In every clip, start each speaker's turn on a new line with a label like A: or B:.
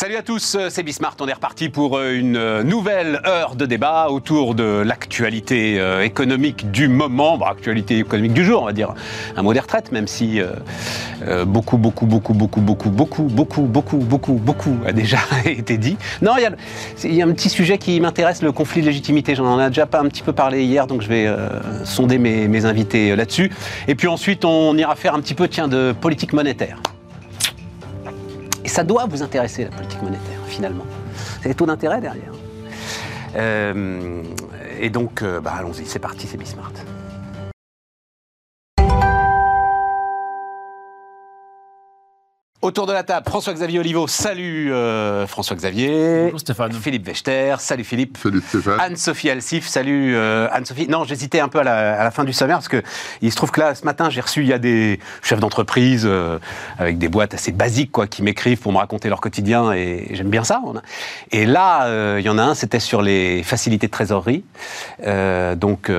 A: Salut à tous, c'est Bismart. On est reparti pour une nouvelle heure de débat autour de l'actualité économique du moment, bon, actualité économique du jour, on va dire. Un mot des retraites, même si beaucoup, beaucoup, beaucoup, beaucoup, beaucoup, beaucoup, beaucoup, beaucoup, beaucoup, beaucoup a déjà été dit. Non, il y a, il y a un petit sujet qui m'intéresse, le conflit de légitimité. J'en ai déjà pas un petit peu parlé hier, donc je vais sonder mes, mes invités là-dessus. Et puis ensuite, on ira faire un petit peu, tiens, de politique monétaire. Et ça doit vous intéresser, la politique monétaire, finalement. C'est les taux d'intérêt derrière. Euh, et donc, euh, bah, allons-y, c'est parti, c'est Bismart. Autour de la table, François-Xavier Oliveau. Salut euh, François-Xavier.
B: Bonjour Stéphane.
A: Philippe Wechter. Salut Philippe.
C: Salut Stéphane.
A: Anne-Sophie Alsif. Salut euh, Anne-Sophie. Non, j'hésitais un peu à la, à la, fin du sommaire parce que il se trouve que là, ce matin, j'ai reçu, il y a des chefs d'entreprise euh, avec des boîtes assez basiques quoi, qui m'écrivent pour me raconter leur quotidien et, j'aime bien ça. Et là, euh, il y en a un, c'était sur les facilités de trésorerie, donc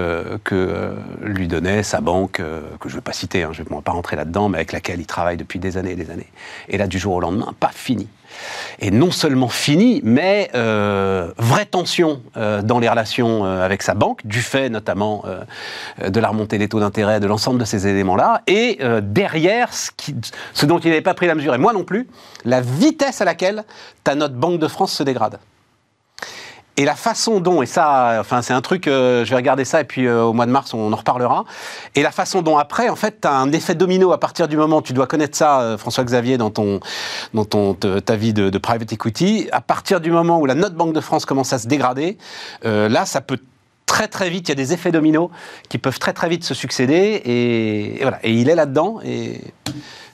A: que lui donnait sa banque, que je ne vais pas citer, hein, je ne vais pas rentrer là-dedans, mais avec laquelle il travaille depuis des années et des années. Et là, du jour au lendemain, pas fini. Et non seulement fini, mais euh, vraie tension euh, dans les relations euh, avec sa banque, du fait notamment de la remontée des taux d'intérêt, de l'ensemble de ces éléments-là, et derrière, ce, ce dont il n'avait pas pris la mesure, et moi non plus, la vitesse à laquelle ta note Banque de France se dégrade. Et la façon dont, et ça, enfin, c'est un truc, euh, je vais regarder ça et puis euh, au mois de mars, on en reparlera. Et la façon dont après, en fait, tu as un effet domino à partir du moment, tu dois connaître ça, euh, François-Xavier, dans, ton, dans ton, ta vie de, de, private equity, à partir du moment où la note Banque de France commence à se dégrader, euh, là, ça peut très très vite, il y a des effets dominos qui peuvent très très vite se succéder. Et voilà, et il est là-dedans et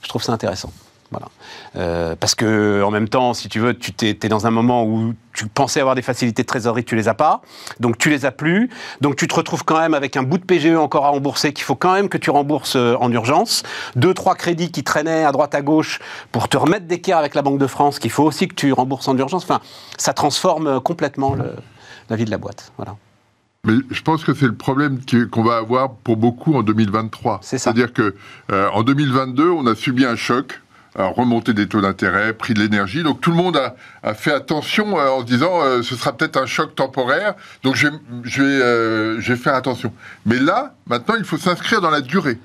A: je trouve ça intéressant. Voilà. Euh, parce que en même temps, si tu veux, tu es, es, dans un moment où tu pensais avoir des facilités de trésorerie, tu les as pas, donc tu les as plus, donc tu te retrouves quand même avec un bout de PGE encore à rembourser qu'il faut quand même que tu rembourses en urgence, deux trois crédits qui traînaient à droite à gauche pour te remettre d'équerre avec la Banque de France qu'il faut aussi que tu rembourses en urgence. Enfin, ça transforme complètement le, la vie de la boîte. Voilà.
C: Mais je pense que c'est le problème qu'on va avoir pour beaucoup en 2023.
A: C'est ça.
C: C'est-à-dire que euh, en 2022, on a subi un choc remontée des taux d'intérêt, prix de l'énergie. Donc tout le monde a, fait attention euh, en se disant euh, ce sera peut-être un choc temporaire, donc je vais, faire attention. Mais là, maintenant, il faut s'inscrire dans la durée.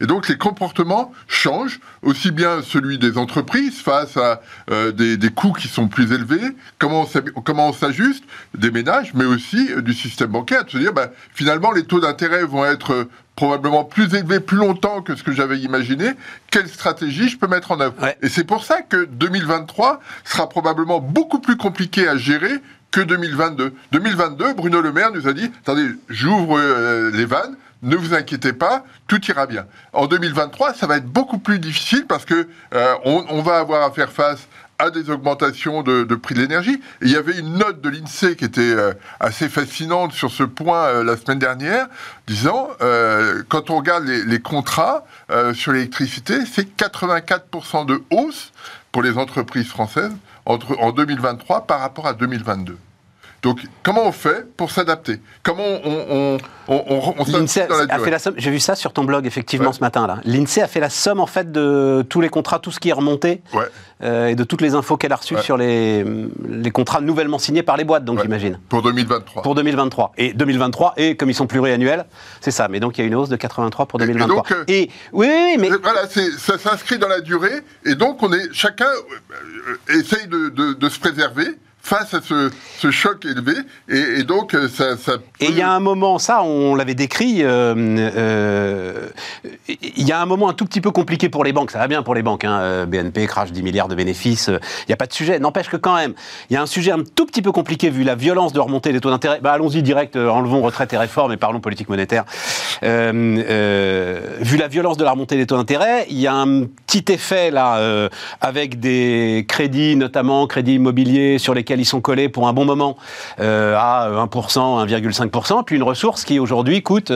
C: Et donc les comportements changent, aussi bien celui des entreprises face à euh, des, coûts qui sont plus élevés, comment on, s'ajuste, des ménages, mais aussi du système bancaire, de se dire bah, finalement les taux d'intérêt vont être probablement plus élevés plus longtemps que ce que j'avais imaginé, quelle stratégie je peux mettre en œuvre
A: ouais.
C: Et c'est pour ça que 2023 sera probablement beaucoup plus compliqué à gérer que 2022. 2022, Bruno Le Maire nous a dit, attendez, j'ouvre euh, les vannes, ne vous inquiétez pas, tout ira bien. En 2023, ça va être beaucoup plus difficile parce que euh, on, on, va avoir à faire face à des augmentations de, prix de l'énergie. Il y avait une note de l'INSEE qui était euh, assez fascinante sur ce point euh, la semaine dernière, disant euh, quand on regarde les, les contrats sur l'électricité, c'est 84% de hausse pour les entreprises françaises entre, en 2023 par rapport à 2022. Donc, comment on fait pour s'adapter? Comment on, on, on, on
A: L'INSEE a fait la somme. J'ai vu ça sur ton blog effectivement ouais. ce matin là. L'INSEE a fait la somme en fait de tous les contrats, tout ce qui est remonté
C: ouais.
A: euh, et de toutes les infos qu'elle a reçues ouais. sur les, les contrats nouvellement signés par les boîtes, donc j'imagine.
C: Pour 2023.
A: Pour 2023 et 2023 et comme ils sont pluriannuels, c'est ça. Mais donc il y a une hausse de 83 pour 2023.
C: Et, donc, euh,
A: et oui, oui, mais
C: voilà, ça s'inscrit dans la durée et donc on est chacun euh, essaye de, de, de se préserver face à ce, choc élevé. Et, donc, ça. ça
A: et il y a un moment, ça, on l'avait décrit, euh, euh, il y a un moment un tout petit peu compliqué pour les banques. Ça va bien pour les banques. Hein. BNP crache 10 milliards de bénéfices. Il n'y a pas de sujet. N'empêche que quand même, il y a un sujet un tout petit peu compliqué vu la violence de remonter des taux d'intérêt. Bah, Allons-y direct, enlevons retraite et réforme et parlons politique monétaire. Euh, vu la violence de la remontée des taux d'intérêt, il y a un petit effet là, avec des crédits, notamment crédits immobiliers sur lesquels ils sont collés pour un bon moment euh, à 1%, 1,5%, puis une ressource qui aujourd'hui coûte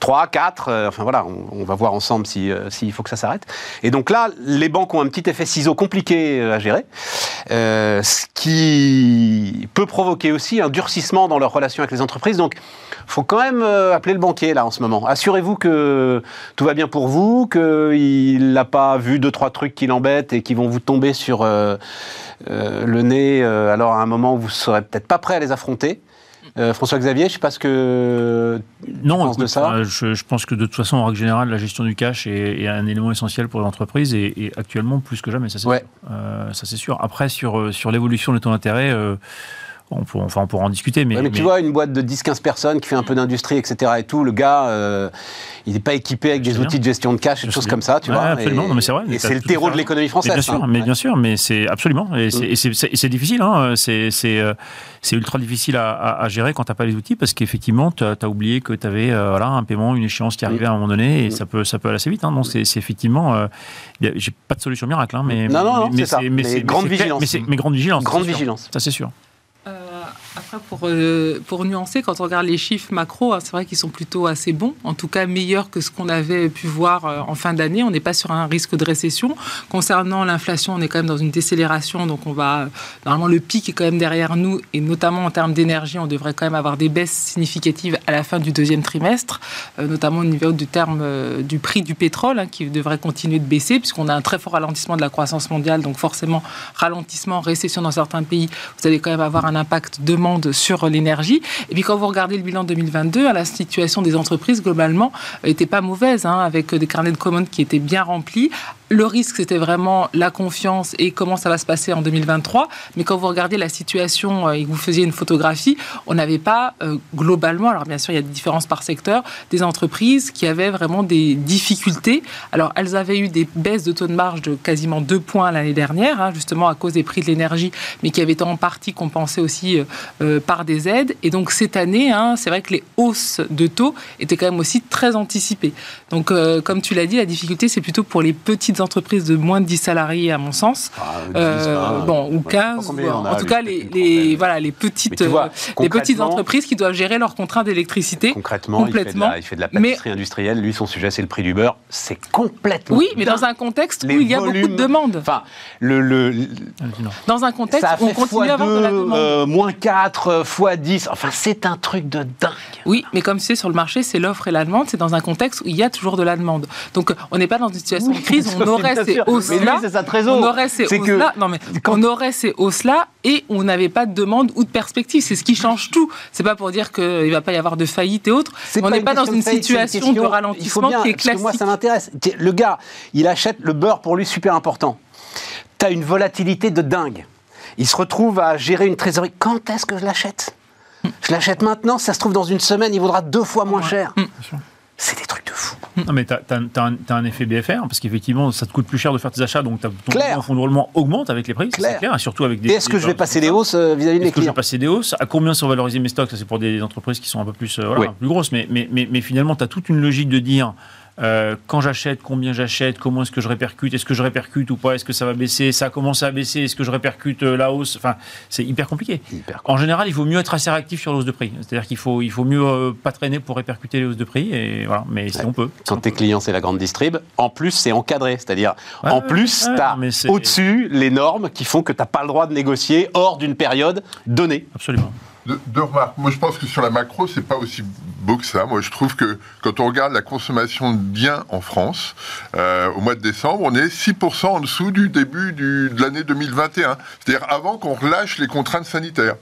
A: 3, 4, enfin voilà, on, va voir ensemble s'il si, faut que ça s'arrête. Et donc là, les banques ont un petit effet ciseau compliqué à gérer, ce qui peut provoquer aussi un durcissement dans leurs relations avec les entreprises. Donc, faut quand même appeler le banquier là en ce moment. Assurez-vous que tout va bien pour vous, qu'il n'a pas vu deux trois trucs qui l'embêtent et qui vont vous tomber sur euh, euh, le nez. Euh, alors à un moment où vous serez peut-être pas prêt à les affronter. François-Xavier, je ne sais pas ce que
B: non, tu penses de ça. Je, pense que de toute façon, en règle générale, la gestion du cash est, un élément essentiel pour l'entreprise et, actuellement plus que jamais, ça c'est sûr. sûr. Après, sur, sur l'évolution de ton intérêt on, peut, enfin, on pourra en discuter. Mais,
A: mais, tu vois, une boîte de 10-15 personnes qui fait un peu d'industrie, etc. et tout, le gars, euh, il n'est pas équipé avec des outils de gestion de cash et des choses comme ça, tu vois.
B: Absolument, mais c'est vrai.
A: Et c'est le terreau de l'économie française.
B: bien sûr,
A: hein.
B: mais bien sûr, mais c'est absolument. Et c'est difficile, hein, c'est euh, ultra difficile à, gérer quand tu n'as pas les outils parce qu'effectivement, tu as, oublié que tu avais euh, voilà, un paiement, une échéance qui arrivait à un moment donné et ça peut, ça peut aller assez vite. Hein, donc c'est effectivement. J'ai pas de solution miracle, hein, mais.
A: Non, non, non, c'est ça.
B: Mais, grande vigilance. Mais, grande vigilance.
A: Grande vigilance.
B: Ça, c'est sûr.
D: Après, pour, euh, pour nuancer, quand on regarde les chiffres macro, hein, c'est vrai qu'ils sont plutôt assez bons, en tout cas meilleurs que ce qu'on avait pu voir euh, en fin d'année. On n'est pas sur un risque de récession. Concernant l'inflation, on est quand même dans une décélération, donc on va normalement le pic est quand même derrière nous, et notamment en termes d'énergie, on devrait quand même avoir des baisses significatives à la fin du deuxième trimestre, euh, notamment au niveau du terme du prix du pétrole hein, qui devrait continuer de baisser, puisqu'on a un très fort ralentissement de la croissance mondiale, donc forcément ralentissement, récession dans certains pays. Vous allez quand même avoir un impact sur l'énergie. Et puis quand vous regardez le bilan 2022, la situation des entreprises globalement n'était pas mauvaise, hein, avec des carnets de commandes qui étaient bien remplis, le risque, c'était vraiment la confiance et comment ça va se passer en 2023. Mais quand vous regardez la situation euh, et que vous faisiez une photographie, on n'avait pas euh, globalement, alors bien sûr, il y a des différences par secteur, des entreprises qui avaient vraiment des difficultés. Alors, elles avaient eu des baisses de taux de marge de quasiment 2 points l'année dernière, hein, justement à cause des prix de l'énergie, mais qui avaient été en partie compensées aussi euh, par des aides. Et donc, cette année, hein, c'est vrai que les hausses de taux étaient quand même aussi très anticipées. Donc, comme tu l'as dit, la difficulté, c'est plutôt pour les petites entreprises de moins de 10 salariés, à mon sens. Ah, euh, bon, ou 15. en tout cas, les, voilà, les petites, euh, les petites entreprises qui doivent gérer leurs contraintes d'électricité.
A: Concrètement, complètement. Il, fait de la, pâtisserie industrielle. Lui, son sujet, c'est le prix du beurre. C'est complètement.
D: Oui, mais dans un contexte où il y a beaucoup de demandes.
A: Enfin, le, le,
D: dans un contexte où on continue à avoir de la demande. Euh,
A: moins 4, fois 10. Enfin, c'est un truc de dingue.
D: Oui, mais comme c'est sur le marché, c'est l'offre et la demande. C'est dans un contexte où il y a toujours de la demande. Donc, on n'est pas dans une situation de crise. On aurait ces hausses-là. On aurait ces hausses-là. Non, mais on aurait ces hausses-là et on n'avait pas de demande ou de perspective. C'est ce qui change tout. C'est pas pour dire qu'il ne va pas y avoir de faillite et autres. On n'est pas dans une situation de ralentissement qui est classique.
A: Moi, ça m'intéresse. Le gars, il achète le beurre pour lui super important. Tu as une volatilité de dingue. Il se retrouve à gérer une trésorerie. Quand est-ce que je l'achète? Je l'achète maintenant, ça se trouve dans une semaine, il vaudra deux fois moins cher. C'est des trucs de fou.
B: Non, mais tu as, un effet BFR, parce qu'effectivement, ça te coûte plus cher de faire tes achats, donc ton fonds de roulement augmente avec les prix, c'est clair, surtout avec des.
A: est-ce que je vais passer des hausses euh, vis-à-vis des clients Est-ce
B: que je vais passer des hausses? À combien sont valorisés mes stocks? Ça, c'est pour des entreprises qui sont un peu plus, euh, plus grosses, mais, mais, mais, mais finalement, tu as toute une logique de dire euh, quand j'achète, combien j'achète, comment est-ce que je répercute, est-ce que je répercute ou pas, est-ce que ça va baisser, ça a commencé à baisser, est-ce que je répercute euh, la hausse, enfin c'est hyper compliqué. En général, il vaut mieux être assez réactif sur la hausse de prix, c'est-à-dire qu'il faut, il faut mieux euh, pas traîner pour répercuter les hausses de prix, et voilà, mais si on peut.
A: Quand tes clients c'est la grande distrib, en plus c'est encadré, c'est-à-dire en plus tu as au-dessus les normes qui font que tu n'as pas le droit de négocier hors d'une période donnée.
B: Absolument
C: deux, remarques. Moi, je pense que sur la macro, c'est pas aussi beau que ça. Moi, je trouve que quand on regarde la consommation de biens en France, euh, au mois de décembre, on est 6% en dessous du début de l'année 2021. C'est-à-dire avant qu'on relâche les contraintes sanitaires.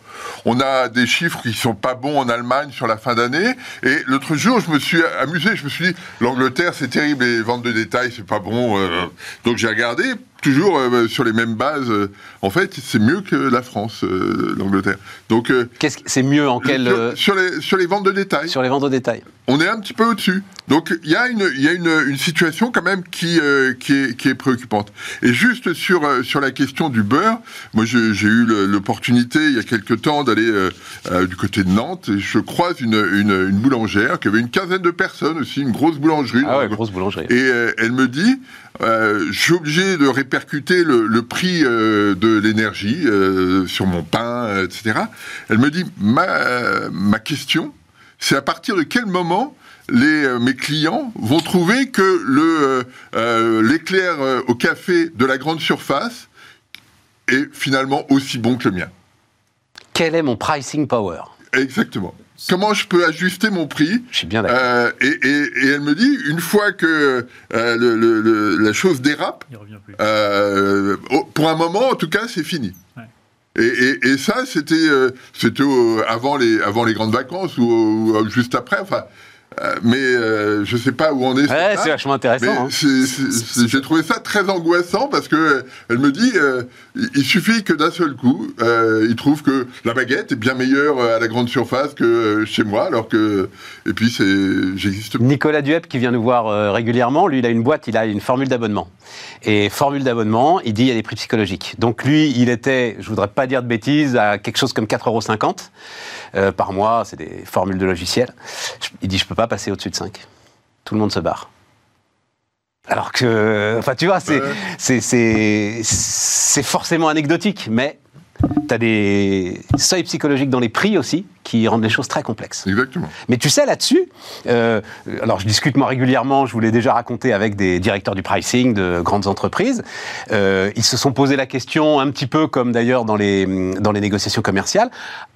C: On a des chiffres qui sont pas bons en Allemagne sur la fin d'année. Et l'autre jour, je me suis amusé. Je me suis dit, l'Angleterre, c'est terrible, les ventes de détail, c'est pas bon. Euh. donc j'ai regardé toujours euh, sur les mêmes bases. Euh, en fait, c'est mieux que la France, euh, l'Angleterre.
A: Donc, qu'est-ce que c'est mieux en quel
C: sur, les sur les ventes de détail.
A: Sur les ventes de détail?
C: On est un petit peu au-dessus. Donc il y a une il y a une, une situation quand même qui qui est qui est préoccupante. Et juste sur sur la question du beurre, moi j'ai eu l'opportunité il y a quelques temps d'aller du côté de Nantes et je croise une, une, une boulangère qui avait une quinzaine de personnes aussi, une grosse boulangerie.
A: Ah ouais, grosse boulangerie.
C: Et elle me dit euh, je suis obligé de répercuter le, le prix euh, de l'énergie euh, sur mon pain, etc. Elle me dit, ma, ma question, c'est à partir de quel moment les, mes clients vont trouver que le, l'éclair au café de la grande surface est finalement aussi bon que le mien?
A: Quel est mon pricing power?
C: Exactement. Comment je peux ajuster mon prix
A: Je suis bien d'accord.
C: Euh, et, et- et elle me dit, une fois que euh, le- le- le- la chose dérape,
B: Il revient plus.
C: euh, pour un moment, en tout cas, c'est fini.
B: Ouais.
C: Et, et- et ça, c'était c'était avant, les, avant les grandes vacances ou, ou juste après. Enfin, mais euh, je sais pas où on est.
A: Ouais, c'est vachement intéressant. Hein.
C: j'ai trouvé ça très angoissant parce que euh, elle me dit euh, il- suffit que d'un seul coup, euh, il trouve que la baguette est bien meilleure euh, à la grande surface que euh, chez moi, alors que et puis c'est j'existe.
A: Nicolas Duep qui vient nous voir euh, régulièrement, lui il a une boîte, il a une formule d'abonnement. Et formule d'abonnement, il dit il y a des prix psychologiques. Donc lui, il était, je voudrais pas dire de bêtises, à quelque chose comme 4,50 euros euh, par mois, c'est des formules de logiciels. Il dit je peux pas passer au-dessus de 5. Tout le monde se barre. Alors que, enfin tu vois, c'est forcément anecdotique, mais tu as des seuils psychologiques dans les prix aussi qui rendent les choses très complexes.
C: Exactement.
A: Mais tu sais, là-dessus, euh, alors je discute moi régulièrement, je vous l'ai déjà raconté avec des directeurs du pricing de grandes entreprises. Euh, ils se sont posé la question, un petit peu comme d'ailleurs dans les, dans les négociations commerciales,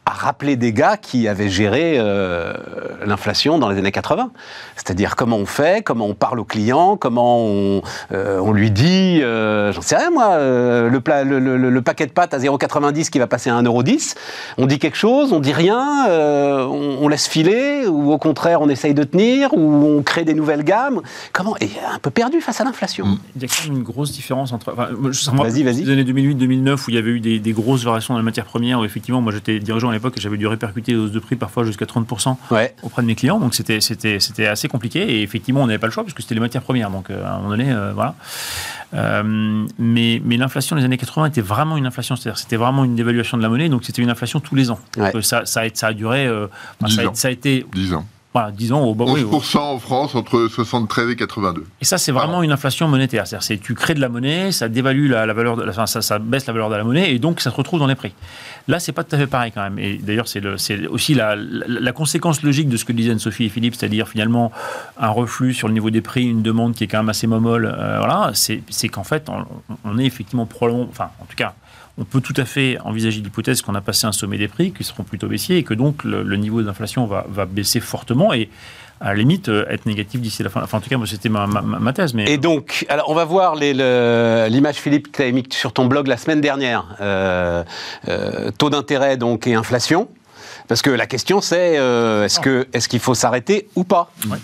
A: à rappeler des gars qui avaient géré euh, l'inflation dans les années 80. C'est-à-dire comment on fait, comment on parle au client, comment on, on lui dit, j'en sais rien moi, le, pla- le, le- le paquet de pâtes à 0,90 qui va passer à 1,10€, on dit quelque chose, on dit rien, euh, on, on laisse filer, ou au contraire on essaye de tenir, ou on crée des nouvelles gammes. Comment Et un peu perdu face à l'inflation.
C: Mm.
B: Il y a quand même une grosse différence entre. Enfin,
A: Vas-y, vas-y.
B: Les années 2008-2009 où il y avait eu des, des grosses variations dans les matières premières, où effectivement, moi j'étais dirigeant à l'époque et j'avais dû répercuter les hausses de prix parfois jusqu'à 30%
A: Ouais.
B: auprès de mes clients. Donc c'était c'était c'était assez compliqué et effectivement on n'avait pas le choix parce que c'était les matières premières. Donc euh, à un moment donné, euh, voilà. Euh, mais mais l'inflation des années 80 était vraiment une inflation, c'est-à-dire c'était vraiment une dévaluation de la monnaie. Donc c'était une inflation tous les ans.
A: Ouais.
B: Donc, ça, ça, a, ça a duré, euh, enfin,
C: Dix
B: ça, a,
C: ans.
B: ça a été
C: 10 ans.
B: Voilà, 10 ans au bas. oui, au-
C: 11% en France entre 73 et 82.
B: et ça, c'est vraiment une inflation monétaire. C'est-à-dire, c'est tu crées de la monnaie, ça dévalue la, la valeur, de, la- enfin, ça, ça baisse la valeur de la monnaie, et donc ça se retrouve dans les prix. Là, c'est pas tout à fait pareil quand même. Et d'ailleurs, c'est aussi la, conséquence logique de ce que disaient Anne-Sophie et Philippe, c'est-à-dire finalement un reflux sur le niveau des prix, une demande qui est quand même assez momolle. euh, voilà, c'est c'est qu'en fait, on, on est effectivement probablement, enfin, en tout cas. On peut tout à fait envisager l'hypothèse qu'on a passé un sommet des prix, qui seront plutôt baissiers, et que donc le, le niveau d'inflation va, va baisser fortement et à la limite euh, être négatif d'ici la fin. Enfin, en tout cas, moi, c'était ma, ma- ma thèse. Mais
A: Et donc, alors on va voir le- l'image Philippe que tu as mis sur ton blog la semaine dernière. Euh, euh, taux d'intérêt donc et inflation. Parce que la question c'est euh, est-ce qu'il faut s'arrêter ou pas?
B: Ouais.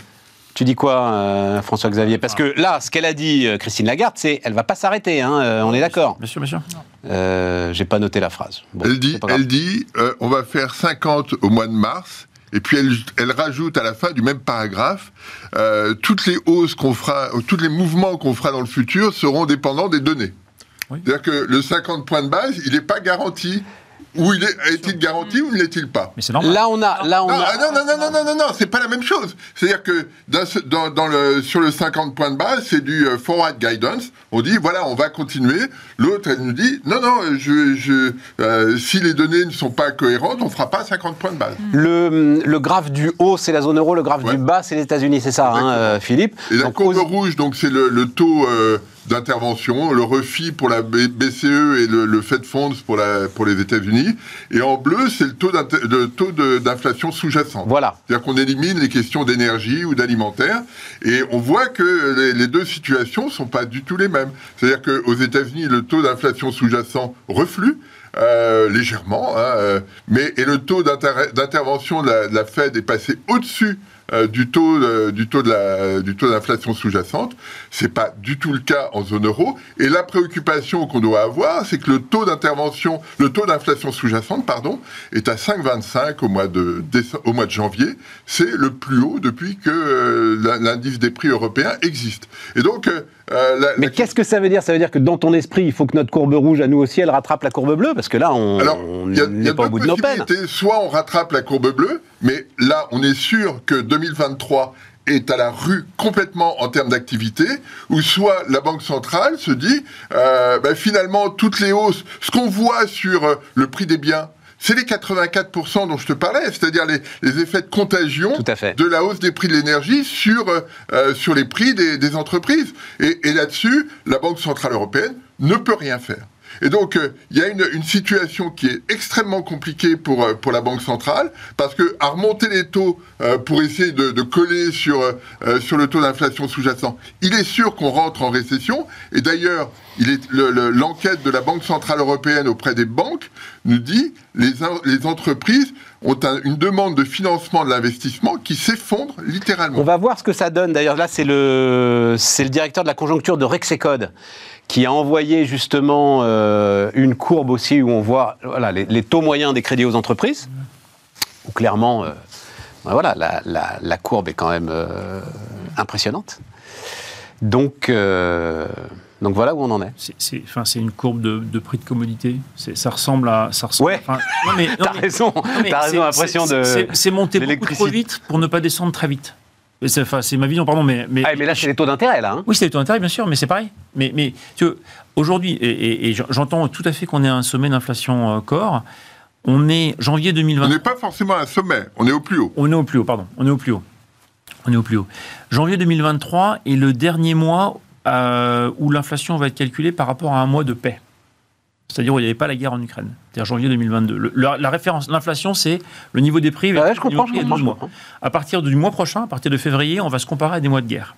A: Tu dis quoi, euh, François-Xavier Parce que là, ce qu'elle a dit, euh, Christine Lagarde, c'est elle va pas s'arrêter. hein, euh, on est d'accord.
B: Bien sûr, bien sûr.
A: Euh, J'ai pas noté la phrase. Bon,
C: Elle dit, elle dit euh, on va faire 50 au mois de mars. Et puis elle, elle rajoute à la fin du même paragraphe, euh, toutes les hausses qu'on fera, tous les mouvements qu'on fera dans le futur seront dépendants des données.
B: Oui.
C: C'est-à-dire que le 50 points de base, il n'est pas garanti. Ou il est, est-il garanti ou ne l'est-il pas
B: Mais c'est normal.
A: Là, on a, là, on
C: non,
A: a.
C: ah non, non, non, non, non, non, non, c'est pas la même chose. C'est-à-dire que dans, ce- dans, dans le, sur le 50 points de base, c'est du euh, forward guidance. On dit, voilà, on va continuer. L'autre, elle nous dit, non, non, je, je, euh, si les données ne sont pas cohérentes, on fera pas 50 points de base.
A: Le, le graphe du haut, c'est la zone euro, le graphe
C: Ouais.
A: du bas, c'est les États-Unis, c'est ça, hein, euh, Philippe
C: Et la
A: Donc,
C: courbe
A: aux-
C: rouge, donc c'est le, le taux euh, d'intervention, le refi pour la BCE et le, le Fed Funds pour, la, pour les États-Unis. Et en bleu, c'est le taux d'inflation sous-jacente.
A: Voilà.
C: C'est-à-dire qu'on élimine les questions d'énergie ou d'alimentaire. Et on voit que les, les deux situations sont pas du tout les mêmes. C'est-à-dire qu'aux États-Unis, le taux d'inflation sous-jacent reflue. euh, légèrement, hein, euh, mais et le taux d'inter- d'intervention de la Fed est passé au-dessus euh, du taux de- du taux de la du taux d'inflation sous-jacente. C'est pas du tout le cas en zone euro. Et la préoccupation qu'on doit avoir, c'est que le taux d'intervention, le taux d'inflation sous-jacente, pardon, est à 5,25 au mois de au mois de janvier. C'est le plus haut depuis que euh, l'indice des prix européens existe. Et donc euh, euh, la-
A: Mais
C: la-
A: qu'est-ce que ça veut dire? Ça veut dire que dans ton esprit, il faut que notre courbe rouge, à nous aussi, elle rattrape la courbe bleue? Parce que là, on n'est pas au bout de nos peines.
C: Soit on rattrape la courbe bleue, mais là, on est sûr que 2023 est à la rue complètement en termes d'activité, ou soit la Banque centrale se dit, euh, ben, finalement, toutes les hausses, ce qu'on voit sur euh, le prix des biens, c'est les 84% dont je te parlais, c'est-à-dire les, les, effets de contagion de la hausse des prix de l'énergie sur, euh, sur les prix des, des entreprises. Et, et là-dessus, la Banque Centrale Européenne ne peut rien faire. Et donc, euh, il y a une, situation qui est extrêmement compliquée pour, euh, pour la Banque centrale, parce que à remonter les taux euh, pour essayer de, coller sur, sur le taux d'inflation sous-jacent, il est sûr qu'on rentre en récession. Et d'ailleurs, l'enquête le, de la Banque centrale européenne auprès des banques nous dit les, les entreprises ont un, une demande de financement de l'investissement qui s'effondre littéralement.
A: On va voir ce que ça donne. D'ailleurs, là, c'est le, le directeur de la conjoncture de Rexecode qui a envoyé justement euh, une courbe aussi où on voit voilà, les, les, taux moyens des crédits aux entreprises, où clairement, euh, ben voilà, la, la, la, courbe est quand même euh, impressionnante. Donc, donc voilà où on en est.
B: C'est enfin, une courbe de, de, prix de commodité. Ça ressemble à. Ça ressemble,
A: ouais, non mais, t'as raison, as raison, l'impression de.
B: C'est monté beaucoup trop vite pour ne pas descendre très vite. C'est ma vision, pardon, mais...
A: Mais, ah, mais là, c'est les taux d'intérêt, là. Hein.
B: oui, c'est les taux d'intérêt, bien sûr, mais c'est pareil. Mais, mais aujourd'hui, et, et, j'entends tout à fait qu'on est à un sommet d'inflation euh, corps, on est janvier 2020...
C: On n'est pas forcément à un sommet, on est au plus haut.
B: On est au plus haut, pardon, on est au plus haut. On est au plus haut. Janvier 2023 est le dernier mois euh, où l'inflation va être calculée par rapport à un mois de paix c'est-à-dire où il n'y avait pas la guerre en Ukraine, c'est-à-dire janvier 2022. Le, la, la, référence, l'inflation, c'est le niveau des prix.
A: Ah ouais, je comprends, je comprends,
B: mois. À partir du mois prochain, à partir de février, on va se comparer à des mois de guerre.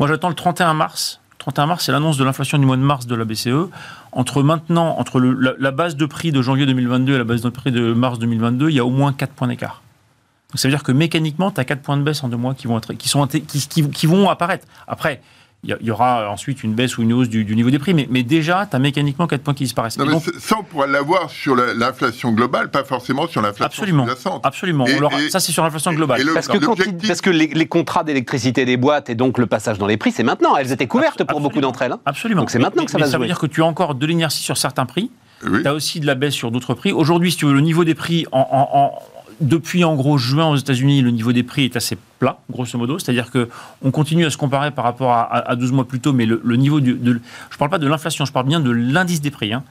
B: Moi, j'attends le 31 mars. 31 mars, c'est l'annonce de l'inflation du mois de mars de la BCE. Entre maintenant, entre le, la, la, base de prix de janvier 2022 et la base de prix de mars 2022, il y a au moins 4 points d'écart. Donc ça veut dire que mécaniquement, tu as 4 points de baisse en deux mois qui vont, être, qui sont, qui, qui, qui vont apparaître. Après, il y, aura ensuite une baisse ou une hausse du, du niveau des prix, mais, mais déjà, tu as mécaniquement 4 points qui disparaissent.
C: Non, mais donc, ça, on pourra l'avoir sur l'inflation globale, pas forcément sur l'inflation
B: absolument,
C: sous-jacente.
B: Absolument, et, et, ça c'est sur l'inflation globale.
A: Le, parce, que il, parce, que les, les contrats d'électricité des boîtes et donc le passage dans les prix, c'est maintenant. Elles étaient couvertes pour beaucoup d'entre elles. Hein.
B: Absolument.
A: Donc c'est maintenant
B: mais,
A: que ça va
B: se
A: jouer.
B: Ça veut dire que tu as encore de l'inertie sur certains prix, oui. tu as aussi de la baisse sur d'autres prix. Aujourd'hui, si tu veux, le niveau des prix en, en, en depuis en gros juin aux États-Unis, le niveau des prix est assez plat, grosso modo. C'est-à-dire que on continue à se comparer par rapport à, à 12 mois plus tôt, mais le, le niveau du, de, je parle pas de l'inflation, je parle bien de l'indice des prix. Hein.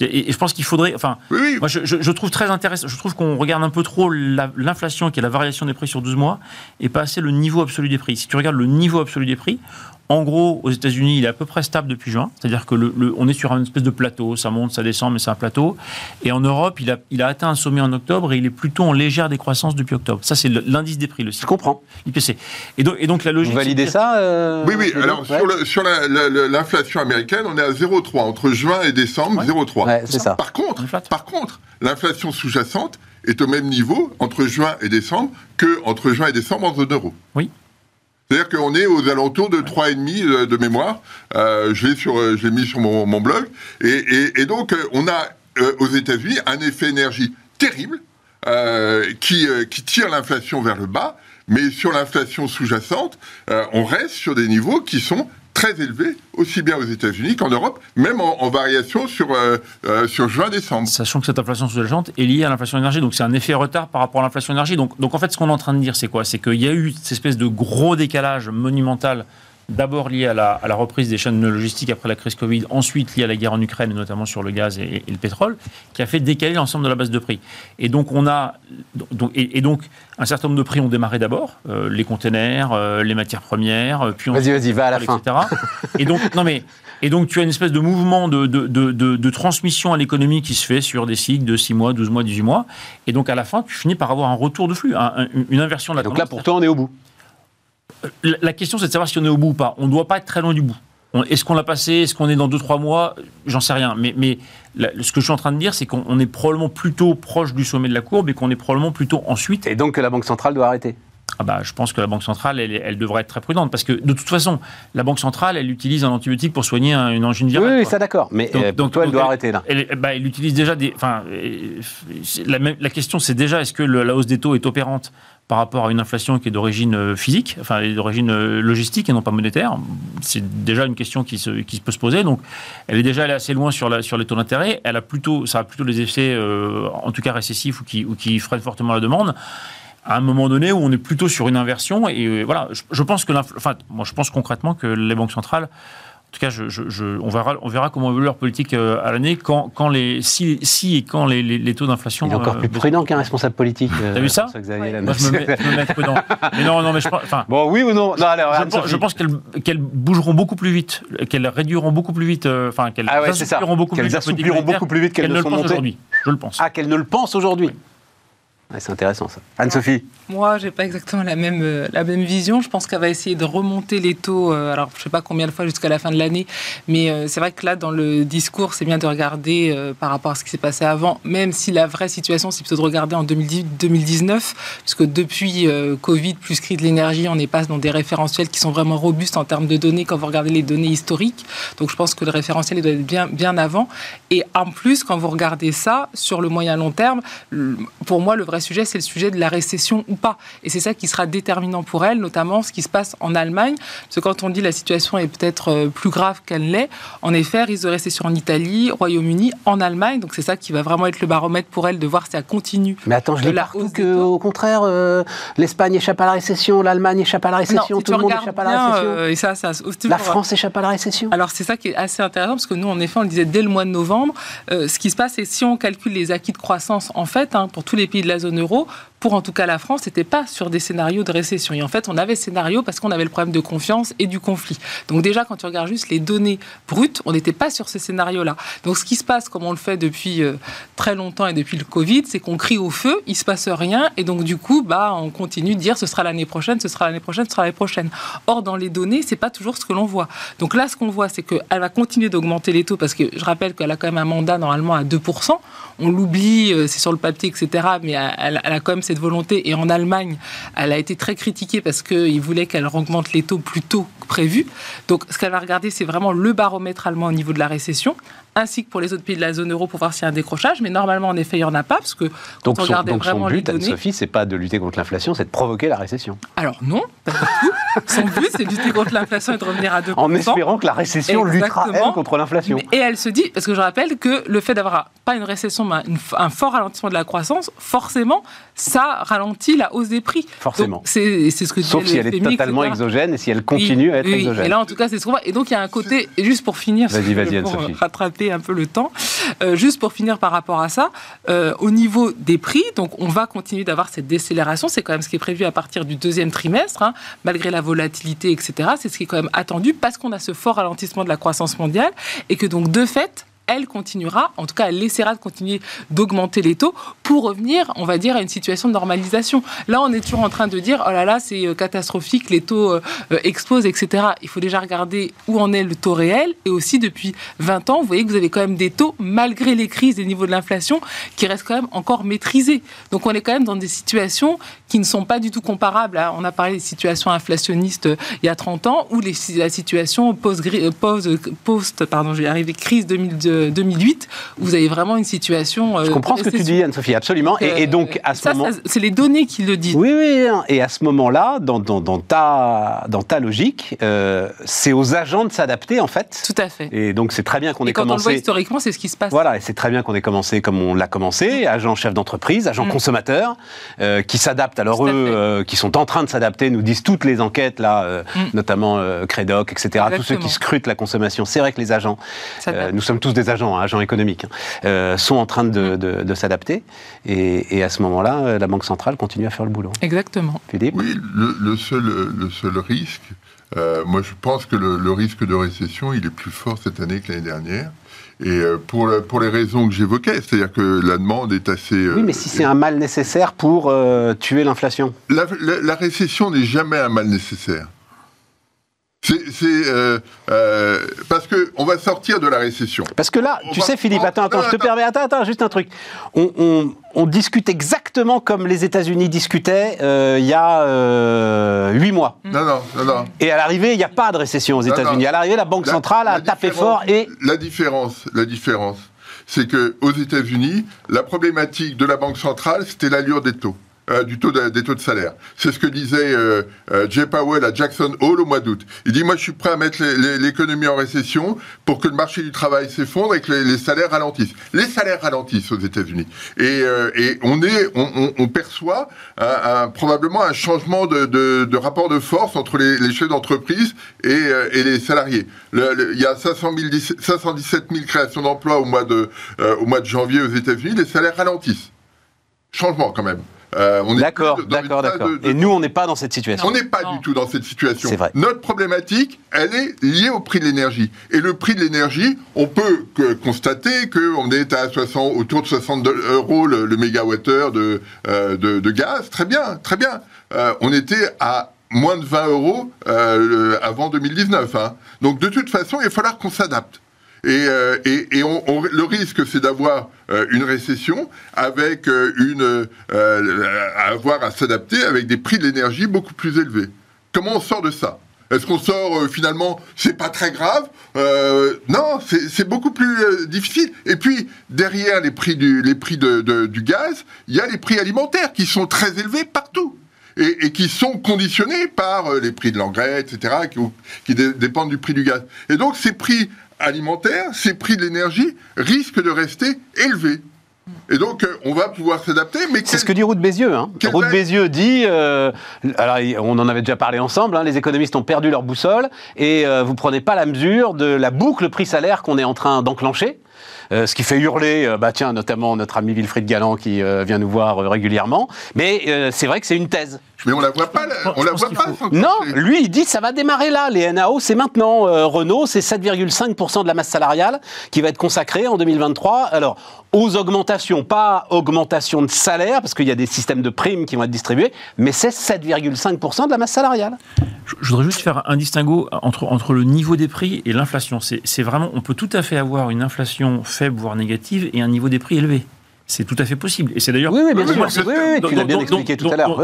B: Et, et, je pense qu'il faudrait, enfin,
C: oui, oui.
B: moi je, je, je, trouve très intéressant, je trouve qu'on regarde un peu trop l'inflation qui est la variation des prix sur 12 mois et pas assez le niveau absolu des prix. Si tu regardes le niveau absolu des prix, en gros, aux États-Unis, il est à peu près stable depuis juin. C'est-à-dire que le, le, on est sur une espèce de plateau. Ça monte, ça descend, mais c'est un plateau. Et en Europe, il a, il a, atteint un sommet en octobre et il est plutôt en légère décroissance depuis octobre. Ça, c'est l'indice des prix, le
A: Je comprends.
B: IPC. Et donc, et donc la logique.
A: Vous validez ça euh,
C: Oui, oui. Alors, ouais. sur, l'inflation américaine, on est à 0,3. Entre juin et décembre,
A: ouais.
C: 0,3.
A: Ouais, c'est ça.
C: Par contre, par contre, l'inflation sous-jacente est au même niveau entre juin et décembre que entre juin et décembre en zone euro.
B: Oui.
C: C'est-à-dire qu'on est aux alentours de 3,5 de mémoire. Euh, je l'ai mis sur mon, blog. Et, donc, on a euh, aux États-Unis un effet énergie terrible euh, qui, qui tire l'inflation vers le bas. Mais sur l'inflation sous-jacente, on reste sur des niveaux qui sont très élevé, aussi bien aux États-Unis qu'en Europe, même en, variation sur, euh, euh, sur juin-décembre.
B: Sachant que cette inflation sous-jacente est liée à l'inflation énergie, donc c'est un effet retard par rapport à l'inflation énergie. Donc, donc en fait, ce qu'on est en train de dire, c'est quoi? C'est qu'il y a eu cette espèce de gros décalage monumental d'abord lié à la, à la, reprise des chaînes logistiques après la crise Covid, ensuite lié à la guerre en Ukraine, et notamment sur le gaz et, et le pétrole, qui a fait décaler l'ensemble de la base de prix. Et donc, on a, donc, et, et donc un certain nombre de prix ont démarré d'abord, euh, les containers, euh, les matières premières, euh, puis
A: vas-y, vas-y, va à la
B: etc.
A: fin.
B: et donc, non mais, et donc, tu as une espèce de mouvement de, de, de, de transmission à l'économie qui se fait sur des cycles de 6 mois, 12 mois, 18 mois. Et donc, à la fin, tu finis par avoir un retour de flux, un, une inversion de la
A: Donc là, pour toi, on est au bout
B: la question, c'est de savoir si on est au bout ou pas. On ne doit pas être très loin du bout. Est-ce qu'on l'a passé? Est-ce qu'on est dans 2-3 mois? J'en sais rien. Mais, ce que je suis en train de dire, c'est qu'on est probablement plutôt proche du sommet de la courbe et qu'on est probablement plutôt ensuite.
A: Et donc que la Banque centrale doit arrêter
B: ah bah, je pense que la Banque centrale, elle, elle, devrait être très prudente parce que de toute façon, la Banque centrale, elle utilise un antibiotique pour soigner un, une angine virale.
A: Oui, oui ça d'accord. Mais donc, euh, donc toi, elle doit
B: elle,
A: arrêter là.
B: Elle, bah, elle, utilise déjà des. Enfin, la, la, question, c'est déjà est-ce que le, la hausse des taux est opérante? Par rapport à une inflation qui est d'origine physique, enfin d'origine logistique et non pas monétaire. C'est déjà une question qui, se, peut se poser. Donc, elle est déjà allée assez loin sur, les taux d'intérêt. Elle a plutôt, ça a plutôt des effets, euh, en tout cas récessifs ou qui, ou qui freinent fortement la demande. à un moment donné où on est plutôt sur une inversion. Et voilà, je, pense que, enfin, moi, je pense concrètement que les banques centrales en tout cas, je, on, verra, on verra comment évolue leur politique euh, à l'année, quand, quand les, si, si et quand les, les, taux d'inflation.
A: Il est encore euh, plus prudent qu'un responsable politique.
B: T'as vu ça? Moi, je me, mets, je me mets prudent. mais non, non, mais je pense.
A: Bon, oui ou non, non alors,
B: Je, pense, je pense qu'elles bougeront beaucoup plus vite, qu'elles réduiront beaucoup plus vite, euh, enfin, qu'elles
A: ah ouais, assoupliront
B: beaucoup,
A: plus, assoupliront beaucoup plus vite qu'elles ne, le pensent
B: aujourd'hui. Je le pense.
A: Ah, qu'elles ne le pensent aujourd'hui c'est intéressant ça. Anne-Sophie
D: Moi, j'ai pas exactement la même, euh, la même vision. Je pense qu'elle va essayer de remonter les taux, euh, alors je sais pas combien de fois jusqu'à la fin de l'année, mais euh, c'est vrai que là, dans le discours, c'est bien de regarder par rapport à ce qui s'est passé avant, même si la vraie situation, c'est plutôt de regarder en 2018-2019, puisque depuis Covid plus crise de l'énergie, on est pas dans des référentiels qui sont vraiment robustes en termes de données quand vous regardez les données historiques. Donc je pense que le référentiel il doit être bien, bien avant. Et en plus, quand vous regardez ça, sur le moyen long terme, pour moi, le vrai sujet, c'est le sujet de la récession ou pas. Et c'est ça qui sera déterminant pour elle, notamment ce qui se passe en Allemagne. Parce que quand on dit la situation est peut-être euh, plus grave qu'elle l'est, en effet, risque de récession en Italie, Royaume-Uni, en Allemagne. Donc c'est ça qui va vraiment être le baromètre pour elle de voir si ça continue.
A: Mais attends, je lis partout que, au contraire, euh, l'Espagne échappe à la récession, l'Allemagne échappe à la récession, tout le monde échappe à la récession. Euh, et ça, ça, la France échappe à la récession.
D: Alors c'est ça qui est assez intéressant parce que nous, en effet, on le disait dès le mois de novembre, ce qui se passe, c'est si on calcule les acquis de croissance, en fait, hein, pour tous les pays de la zone euro, pour en tout cas la France, n'était pas sur des scénarios de récession. Et en fait, on avait scénario parce qu'on avait le problème de confiance et du conflit. Donc déjà, quand tu regardes juste les données brutes, on n'était pas sur ces scénarios-là. Donc ce qui se passe, comme on le fait depuis euh, très longtemps et depuis le Covid, c'est qu'on crie au feu, il se passe rien, et donc du coup, bah, on continue de dire ce sera l'année prochaine, ce sera l'année prochaine, ce sera l'année prochaine. Or, dans les données, c'est pas toujours ce que l'on voit. Donc là, ce qu'on voit, c'est qu'elle va continuer d'augmenter les taux parce que je rappelle qu'elle a quand même un mandat normalement à 2%. On l'oublie, euh, c'est sur le papier, etc. Mais elle, elle a quand même cette volonté. Et en Allemagne, elle a été très critiquée parce qu'il voulait qu'elle augmente les taux plus tôt que prévu. Donc, ce qu'elle va regarder, c'est vraiment le baromètre allemand au niveau de la récession ainsi que pour les autres pays de la zone euro pour voir s'il y a un décrochage. Mais normalement, en effet, il n'y en a pas, parce que
A: donc on son, donc son but, Anne-Sophie, c'est pas de lutter contre l'inflation, c'est de provoquer la récession.
D: Alors non, pas du tout. Son but, c'est de lutter contre l'inflation et de revenir à 2%.
A: En espérant que la récession luttera, elle, contre l'inflation.
D: Et elle se dit, parce que je rappelle que le fait d'avoir pas une récession, mais un fort ralentissement de la croissance, forcément, ça ralentit la hausse des prix.
A: Forcément.
D: C'est ce que
A: Sauf si elle est totalement exogène et si elle continue à être exogène.
D: Et là, en tout cas, c'est ce qu'on voit. Et donc, il y a un côté, juste pour finir,
A: vas-y, vas-y,
D: pour rattraper un peu le temps, euh, juste pour finir par rapport à ça, euh, au niveau des prix, donc on va continuer d'avoir cette décélération. C'est quand même ce qui est prévu à partir du deuxième trimestre, hein, malgré la volatilité, etc. C'est ce qui est quand même attendu parce qu'on a ce fort ralentissement de la croissance mondiale et que donc de fait, elle continuera, en tout cas, elle essaiera de continuer d'augmenter les taux pour revenir, on va dire, à une situation de normalisation. Là, on est toujours en train de dire, oh là là, c'est euh, catastrophique, les taux euh, euh, explosent, etc. Il faut déjà regarder où en est le taux réel. Et aussi, depuis 20 ans, vous voyez que vous avez quand même des taux, malgré les crises des niveaux de l'inflation, qui restent quand même encore maîtrisés. Donc, on est quand même dans des situations qui ne sont pas du tout comparables. On a parlé des situations inflationnistes il y a 30 ans, ou la situation post, post, post pardon, je vais arriver, crise 2002 2008, vous avez vraiment une situation.
A: Euh, je comprends ce que tu dis, Anne-Sophie, absolument. Et, donc, à ce moment.
D: c'est les données qui le disent.
A: Oui, oui. Hein. Et à ce moment-là, dans, dans, ta, dans ta logique, euh, c'est aux agents de s'adapter, en fait.
D: Tout à fait.
A: Et donc, c'est très bien qu'on ait
D: quand
A: commencé.
D: On le voit historiquement, c'est ce qui se passe.
A: Voilà, et c'est très bien qu'on ait commencé comme on l'a commencé, agents chefs d'entreprise, agents mm. consommateurs, euh, qui s'adaptent. Alors, eux, qui sont en train de s'adapter, nous disent toutes les enquêtes, là, mm. notamment Crédoc, etc., tous ceux qui scrutent la consommation. C'est vrai que les agents, nous sommes tous des agents, hein, agents économiques Hein, euh, sont en train de, s'adapter. Et, à ce moment-là, euh, la Banque centrale continue à faire le boulot.
D: Exactement.
C: Philippe Oui, le, seul, le seul risque, euh, moi je pense que le, risque de récession, il est plus fort cette année que l'année dernière. Et pour, pour les raisons que j'évoquais, c'est-à-dire que la demande est assez...
A: oui, mais si c'est un mal nécessaire pour tuer l'inflation
C: la récession n'est jamais un mal nécessaire. C'est euh, euh, parce que on va sortir de la récession.
A: Parce que là, tu sais, Philippe, attends, attends, je te permets, attends, attends, juste un truc. On, discute exactement comme les États-Unis discutaient euh, il y a huit mois.
C: Non, non, non, non.
A: Et à l'arrivée, il n'y a pas de récession aux États-Unis. À l'arrivée, la Banque centrale a tapé fort et
C: la différence, la différence, c'est que aux États-Unis, la problématique de la Banque centrale, c'était l'allure des taux. Euh, du taux des taux de salaire. C'est ce que disait euh, euh, Jay Powell à Jackson Hole au mois d'août. Il dit, moi je suis prêt à mettre l'économie en récession pour que le marché du travail s'effondre et que les, salaires ralentissent. Les salaires ralentissent aux États-Unis. Et, on, est, on, perçoit probablement un changement de, de, de, rapport de force entre les, chefs d'entreprise et, les salariés. il y a 500 000, 517 000 créations d'emplois au, de, au mois de janvier aux États-Unis. Les salaires ralentissent. Changement quand même.
A: Euh, d'accord, d'accord, d'accord. Et nous, on n'est pas dans cette situation.
C: On n'est pas du tout dans cette situation. C'est vrai. Notre problématique, elle est liée au prix de l'énergie. Et le prix de l'énergie, on peut constater qu'on est à 60, autour de 60 euros le, mégawattheure de, euh, de, de, gaz. Très bien, très bien. Euh, on était à moins de 20 euros avant 2019. Hein. Donc de toute façon, il va falloir qu'on s'adapte. Et, euh, et, et on, le risque, c'est d'avoir euh, une récession avec euh, une, avoir à s'adapter avec des prix de l'énergie beaucoup plus élevés. Comment on sort de ça? Est-ce qu'on sort finalement, c'est pas très grave Non, c'est beaucoup plus difficile. Et puis derrière les prix du, les prix de, du gaz, il y a les prix alimentaires qui sont très élevés partout. Et, et qui sont conditionnés par les prix de l'engrais, etc., qui, qui dépendent du prix du gaz. Et donc ces prix alimentaire, ces prix de l'énergie risquent de rester élevés. Et donc, euh, on va pouvoir s'adapter. Mais
A: c'est ce que dit Roux Bézieux. Hein. Roux Bézieux dit, euh, alors on en avait déjà parlé ensemble, hein, les économistes ont perdu leur boussole et euh, vous prenez pas la mesure de la boucle prix-salaire qu'on est en train d'enclencher. Euh, ce qui fait hurler, euh, bah tiens, notamment notre ami Wilfried Galland qui euh, vient nous voir régulièrement. Mais c'est vrai que c'est une thèse.
C: Mais on la voit pas, on la voit pas.
A: Non, lui il dit ça va démarrer là. Les NAO, c'est maintenant. Renault, c'est 7,5% de la masse salariale qui va être consacrée en 2023. Alors aux augmentations, pas augmentation de salaire, parce qu'il y a des systèmes de primes qui vont être distribués, mais c'est 7,5% de la masse salariale.
B: Je voudrais juste faire un distinguo entre, entre le niveau des prix et l'inflation. C'est vraiment, on peut tout à fait avoir une inflation faible, voire négative, et un niveau des prix élevé. C'est tout à fait possible. Et c'est d'ailleurs.
A: Oui, oui, bien sûr. Oui, oui, tu l'as bien expliqué tout à l'heure.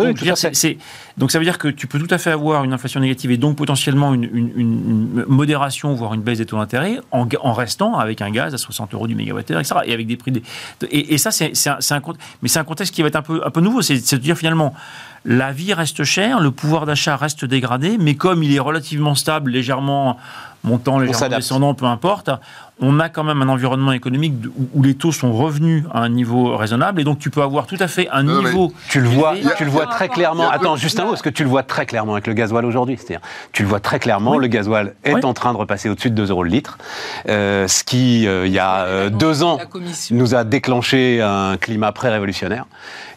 B: Donc ça veut dire que tu peux tout à fait avoir une inflation négative et donc potentiellement une, une, modération, voire une baisse des taux d'intérêt en, en, restant avec un gaz à 60 euros du mégawattheure, etc. Et avec des prix. Et, et, ça, c'est un, un, mais c'est un contexte qui va être un peu, un peu nouveau. C'est de dire finalement la vie reste chère, le pouvoir d'achat reste dégradé, mais comme il est relativement stable, légèrement montant, légèrement descendant, peu importe, on a quand même un environnement économique où les taux sont revenus à un niveau raisonnable, et donc tu peux avoir tout à fait un niveau.
A: Tu le vois, tu le vois très clairement. Attends, juste un mot, parce que tu le vois très clairement avec le gasoil aujourd'hui. C'est-à-dire, tu le vois très clairement, le gasoil est en train de repasser au-dessus de 2 euros le litre, euh, ce qui, euh, il y a euh, deux ans, nous a déclenché un climat pré-révolutionnaire,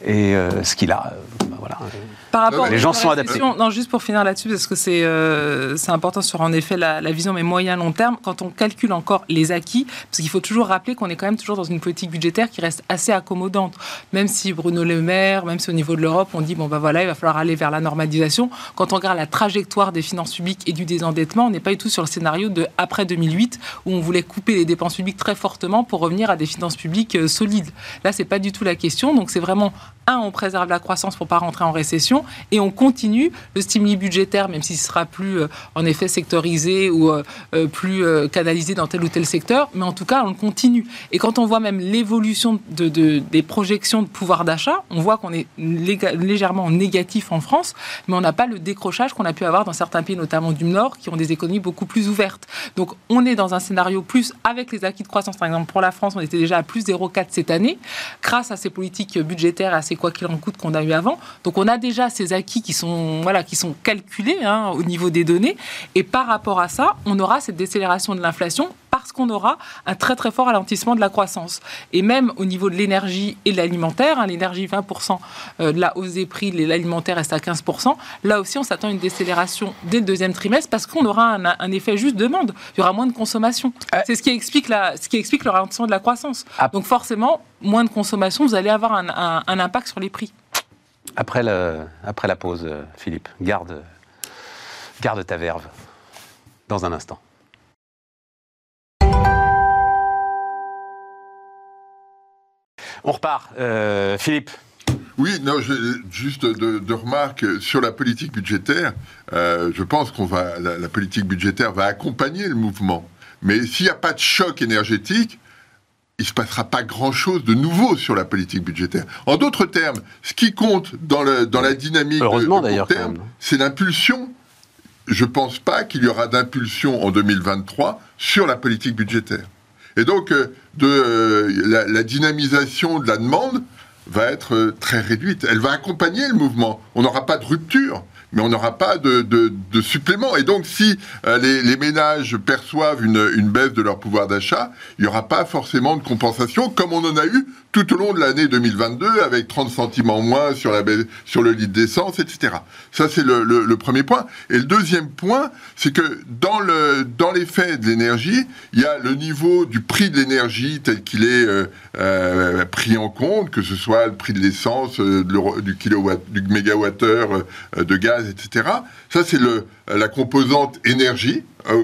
A: et ce qu'il a, bah, voilà.
D: Par rapport les gens sont adaptés. Non, juste pour finir là-dessus, parce que c'est euh, important sur en effet la, vision mais moyen long terme. Quand on calcule encore les acquis, parce qu'il faut toujours rappeler qu'on est quand même toujours dans une politique budgétaire qui reste assez accommodante. Même si Bruno Le Maire, même si au niveau de l'Europe, on dit bon ben voilà, il va falloir aller vers la normalisation. Quand on regarde la trajectoire des finances publiques et du désendettement, on n'est pas du tout sur le scénario de après 2008 où on voulait couper les dépenses publiques très fortement pour revenir à des finances publiques euh, solides. Là, c'est pas du tout la question. Donc c'est vraiment un, on préserve la croissance pour pas rentrer en récession et on continue le stimuli budgétaire, même s'il sera plus euh, en effet sectorisé ou euh, euh, plus canalisé dans tel ou tel secteur, mais en tout cas, on le continue. Et quand on voit même l'évolution de, des projections de pouvoir d'achat, on voit qu'on est légèrement négatif en France, mais on n'a pas le décrochage qu'on a pu avoir dans certains pays, notamment du Nord, qui ont des économies beaucoup plus ouvertes. Donc, on est dans un scénario plus avec les acquis de croissance. Par exemple, pour la France, on était déjà à plus 0,4 cette année, grâce à ces politiques budgétaires, à ces quoi qu'il en coûte qu'on a eu avant. Donc, on a déjà ces acquis qui sont, voilà, qui sont calculés hein, au niveau des données. Et par rapport à ça, on aura cette décélération de l'inflation parce qu'on aura un très très fort ralentissement de la croissance. Et même au niveau de l'énergie et de l'alimentaire, hein, l'énergie 20% euh, de la hausse des prix, l'alimentaire reste à 15%, là aussi on s'attend à une décélération dès le deuxième trimestre parce qu'on aura un, effet juste demande, il y aura moins de consommation. Euh. C'est ce qui, explique la, ce qui explique le ralentissement de la croissance. Ah. Donc forcément, moins de consommation, vous allez avoir un impact sur les prix.
A: Après, le, après la pause, euh, Philippe, garde, garde ta verve dans un instant. On repart. Euh, Philippe
C: oui, non, juste de, remarques sur la politique budgétaire. Euh, je pense qu'on va, la, politique budgétaire va accompagner le mouvement. Mais s'il n'y a pas de choc énergétique, il ne se passera pas grand-chose de nouveau sur la politique budgétaire. En d'autres termes, ce qui compte dans, le, dans la dynamique
A: Heureusement, de,
C: terme, c'est l'impulsion. Je ne pense pas qu'il y aura d'impulsion en 2023 sur la politique budgétaire. Et donc, euh, euh, la, dynamisation de la demande va être euh, très réduite. Elle va accompagner le mouvement. On n'aura pas de rupture mais on n'aura pas de, supplément. Et donc, si les, ménages perçoivent une, baisse de leur pouvoir d'achat, il n'y aura pas forcément de compensation, comme on en a eu tout au long de l'année 2022, avec 30 centimes en moins sur, la sur le litre d'essence, etc. Ça, c'est le, le, le, premier point. Et le deuxième point, c'est que dans, le, dans les faits de l'énergie, il y a le niveau du prix de l'énergie tel qu'il est euh, euh, pris en compte, que ce soit le prix de l'essence, euh, du kilowatt, du mégawattheure euh, de gaz, etc. Ça, c'est la composante énergie,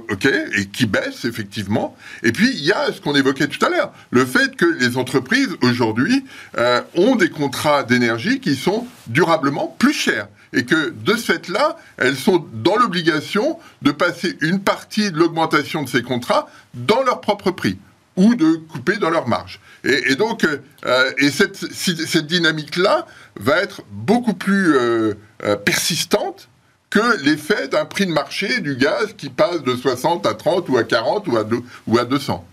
C: ok, et qui baisse effectivement. Et puis il y a ce qu'on évoquait tout à l'heure, le fait que les entreprises aujourd'hui euh, ont des contrats d'énergie qui sont durablement plus chers et que de ce fait-là, elles sont dans l'obligation de passer une partie de l'augmentation de ces contrats dans leur propre prix ou de couper dans leur marge. Et, donc, euh, et cette, cette dynamique-là va être beaucoup plus euh, persistante que l'effet d'un prix de marché du gaz qui passe de 60 à 30 ou à 40 ou à, deux, ou à 200.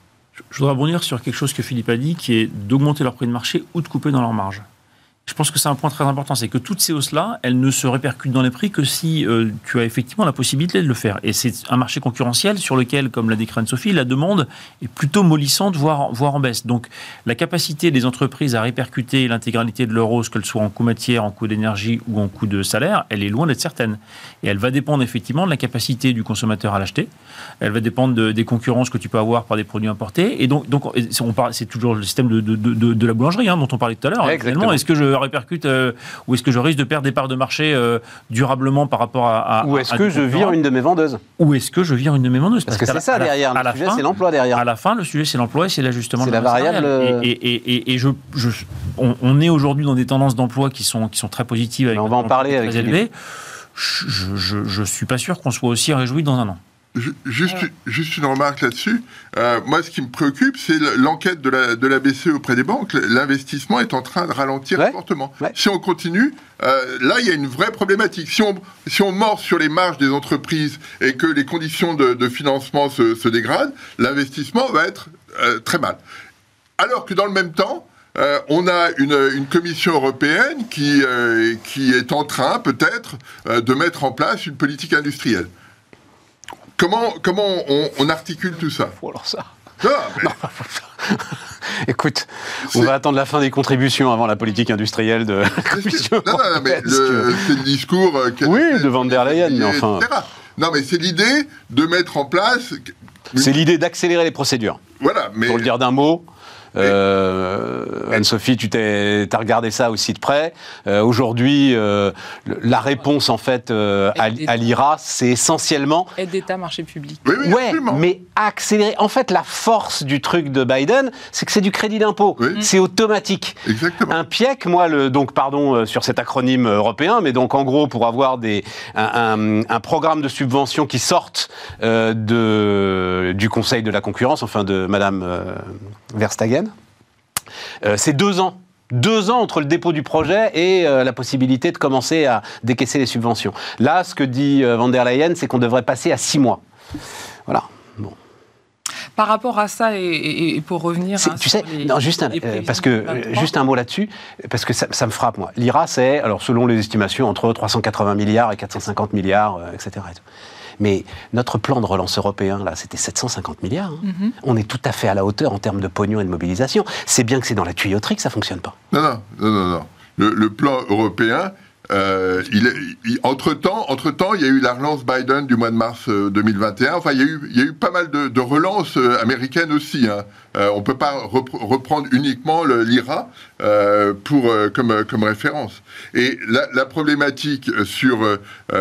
B: Je voudrais rebondir sur quelque chose que Philippe a dit, qui est d'augmenter leur prix de marché ou de couper dans leur marge. Je pense que c'est un point très important, c'est que toutes ces hausses-là, elles ne se répercutent dans les prix que si euh, tu as effectivement la possibilité de le faire. Et c'est un marché concurrentiel sur lequel, comme l'a décrit Sophie, la demande est plutôt mollissante, voire, voire en baisse. Donc la capacité des entreprises à répercuter l'intégralité de leur hausse, qu'elle soit en coût matière, en coût d'énergie ou en coût de salaire, elle est loin d'être certaine. Et elle va dépendre effectivement de la capacité du consommateur à l'acheter. Elle va dépendre de, des concurrences que tu peux avoir par des produits importés. Et donc, donc c'est toujours le système de, de, de la boulangerie hein, dont on parlait tout à l'heure. Est-ce que je répercute euh, ou est-ce que je risque de perdre des parts de marché euh, durablement par rapport à.
A: ou est-ce que je vire une de mes vendeuses
B: Ou est-ce que je vire une de mes vendeuses
A: Parce, que, c'est ça derrière. Le sujet, c'est l'emploi derrière.
B: À la fin, le sujet, c'est l'emploi et c'est l'ajustement
A: de la, variable.
B: Et, et, et, je, je, on, est aujourd'hui dans des tendances d'emploi qui sont, qui sont très positives. Avec
A: on va en parler avec
B: élevés. Je ne suis pas sûr qu'on soit aussi réjoui dans un an.
C: Juste, juste une remarque là-dessus. Euh, moi, ce qui me préoccupe, c'est l'enquête de la, de la BCE auprès des banques. L'investissement est en train de ralentir fortement. Si on continue, euh, là, il y a une vraie problématique. Si on, si on mord sur les marges des entreprises et que les conditions de, de financement se, se dégradent, l'investissement va être euh, très mal. Alors que dans le même temps, euh, on a une, une, commission européenne qui, euh, qui est en train, peut-être, euh, de mettre en place une politique industrielle. Comment, comment on, on articule tout ça
A: oh, alors ça. Ah, mais... Écoute, on va attendre la fin des contributions avant la politique industrielle de la Commission.
C: Non, non, non mais c'est le discours. Euh,
A: oui, de Van der Leyen, mais enfin.
C: Non, mais c'est l'idée de mettre en place.
A: C'est l'idée d'accélérer les procédures.
C: Voilà, mais.
A: Pour le dire d'un mot, euh, Anne-Sophie, tu t'es, as regardé ça aussi de près. Euh, aujourd'hui, euh, la réponse en fait euh, à, à l'IRA, c'est essentiellement
D: aide d'État, marché public.
C: Oui, oui,
A: ouais, mais accélérer. En fait, la force du truc de Biden, c'est que c'est du crédit d'impôt.
C: Oui.
A: C'est automatique.
C: Exactement.
A: Un PIEC, moi, le, donc pardon euh, sur cet acronyme européen, mais donc en gros pour avoir des un, un, un programme de subvention qui sorte euh, de du Conseil de la concurrence, enfin de Madame euh, Verstagen. Euh, c'est deux ans. Deux ans entre le dépôt du projet et euh, la possibilité de commencer à décaisser les subventions. Là, ce que dit euh, Van der Leyen, c'est qu'on devrait passer à six mois. Voilà. Bon.
D: Par rapport à ça, et, et pour revenir.
A: Hein, tu sais, les, non, juste un, euh, parce que juste un mot là-dessus, parce que ça, ça me frappe moi. L'IRA, c'est alors selon les estimations entre 380 milliards et 450 milliards, etc. Et mais notre plan de relance européen, là, c'était 750 milliards. Hein. Mm -hmm. On est tout à fait à la hauteur en termes de pognon et de mobilisation. C'est bien que c'est dans la tuyauterie que ça fonctionne pas.
C: Non, non, non, non. non. Le, le, plan européen, euh, il, il, entre temps, entre temps, il y a eu la relance Biden du mois de mars euh, 2021. Enfin, il y a eu, il y a eu pas mal de, de relances euh, américaines aussi. Hein. Euh, on peut pas reprendre uniquement l'IRA euh, pour comme comme référence. Et la, la problématique sur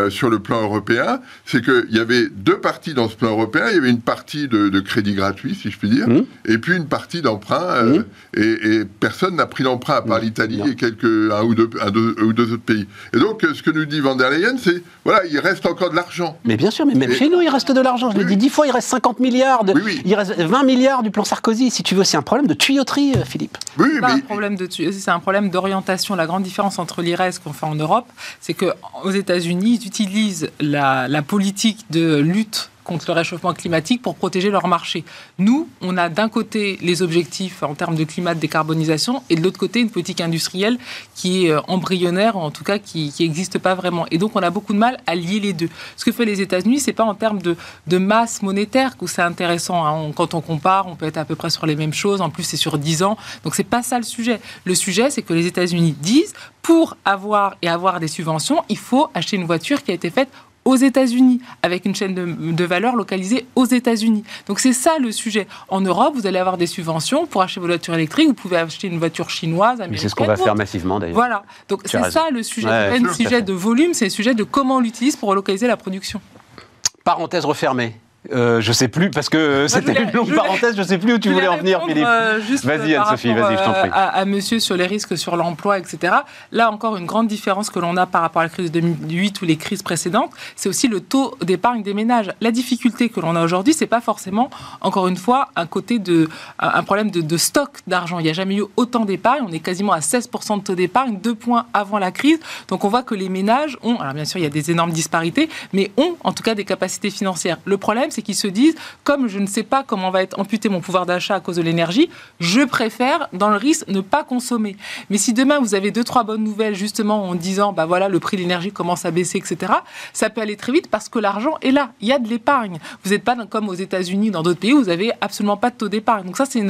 C: sur le plan européen, c'est qu'il y avait deux parties dans ce plan européen. Il y avait une partie de, de crédit gratuit, si je puis dire, mmh. et puis une partie d'emprunt. Mmh. Et, et, personne n'a pris l'emprunt à part l'Italie et quelques un ou deux, un, deux, un ou deux autres pays. Et donc, euh, ce que nous dit Van der Leyen, c'est voilà, il reste encore de l'argent.
A: Mais bien sûr, mais même chez nous, il reste de l'argent. Je l'ai dit dix fois, il reste 50 milliards. De, Il reste 20 milliards du plan Sarkozy. Si tu veux, c'est un problème de tuyauterie, euh, Philippe.
D: Oui, mais... un problème de c'est un problème d'orientation. La grande différence entre l'IRES qu'on fait en Europe, c'est qu'aux États-Unis, ils utilisent la, la politique de lutte contre le réchauffement climatique pour protéger leur marché. Nous, on a d'un côté les objectifs en termes de climat de décarbonisation et de l'autre côté une politique industrielle qui est euh, embryonnaire, en tout cas qui n'existe pas vraiment. Et donc on a beaucoup de mal à lier les deux. Ce que fait les États-Unis, c'est pas en termes de, masse monétaire que c'est intéressant. Hein. quand on compare, on peut être à peu près sur les mêmes choses. En plus, c'est sur 10 ans. Donc c'est pas ça le sujet. Le sujet, c'est que les États-Unis disent pour avoir et avoir des subventions, il faut acheter une voiture qui a été faite aux États-Unis, avec une chaîne de, valeur localisée aux États-Unis. Donc c'est ça le sujet. En Europe, vous allez avoir des subventions pour acheter vos voitures électriques, vous pouvez acheter une voiture chinoise, américaine.
A: C'est ce qu'on va faire massivement d'ailleurs.
D: Voilà. Donc c'est ça le sujet. c'est pas un sujet de volume, c'est le sujet de comment on l'utilise pour relocaliser la production.
A: Parenthèse refermée. Euh, je sais plus, parce que c'était une longue parenthèse, je sais plus où tu voulais en venir, Philippe.
D: Euh, vas-y, Anne-Sophie, vas-y, je t'en prie. Euh, à, à, monsieur sur les risques sur l'emploi, etc. Là, encore, une grande différence que l'on a par rapport à la crise de 2008 ou les crises précédentes, c'est aussi le taux d'épargne des ménages. La difficulté que l'on a aujourd'hui, c'est pas forcément, encore une fois, un côté de, un problème de, de stock d'argent. Il n'y a jamais eu autant d'épargne. On est quasiment à 16% de taux d'épargne, deux points avant la crise. Donc, on voit que les ménages ont, alors bien sûr, il y a des énormes disparités, mais ont, en tout cas, des capacités financières. Le problème, c'est qu'ils se disent, comme je ne sais pas comment va être amputé mon pouvoir d'achat à cause de l'énergie, je préfère, dans le risque, ne pas consommer. Mais si demain vous avez deux, trois bonnes nouvelles, justement, en disant, bah voilà, le prix de l'énergie commence à baisser, etc., ça peut aller très vite parce que l'argent est là. Il y a de l'épargne. Vous n'êtes pas comme aux États-Unis, dans d'autres pays, où vous avez absolument pas de taux d'épargne. Donc ça, c'est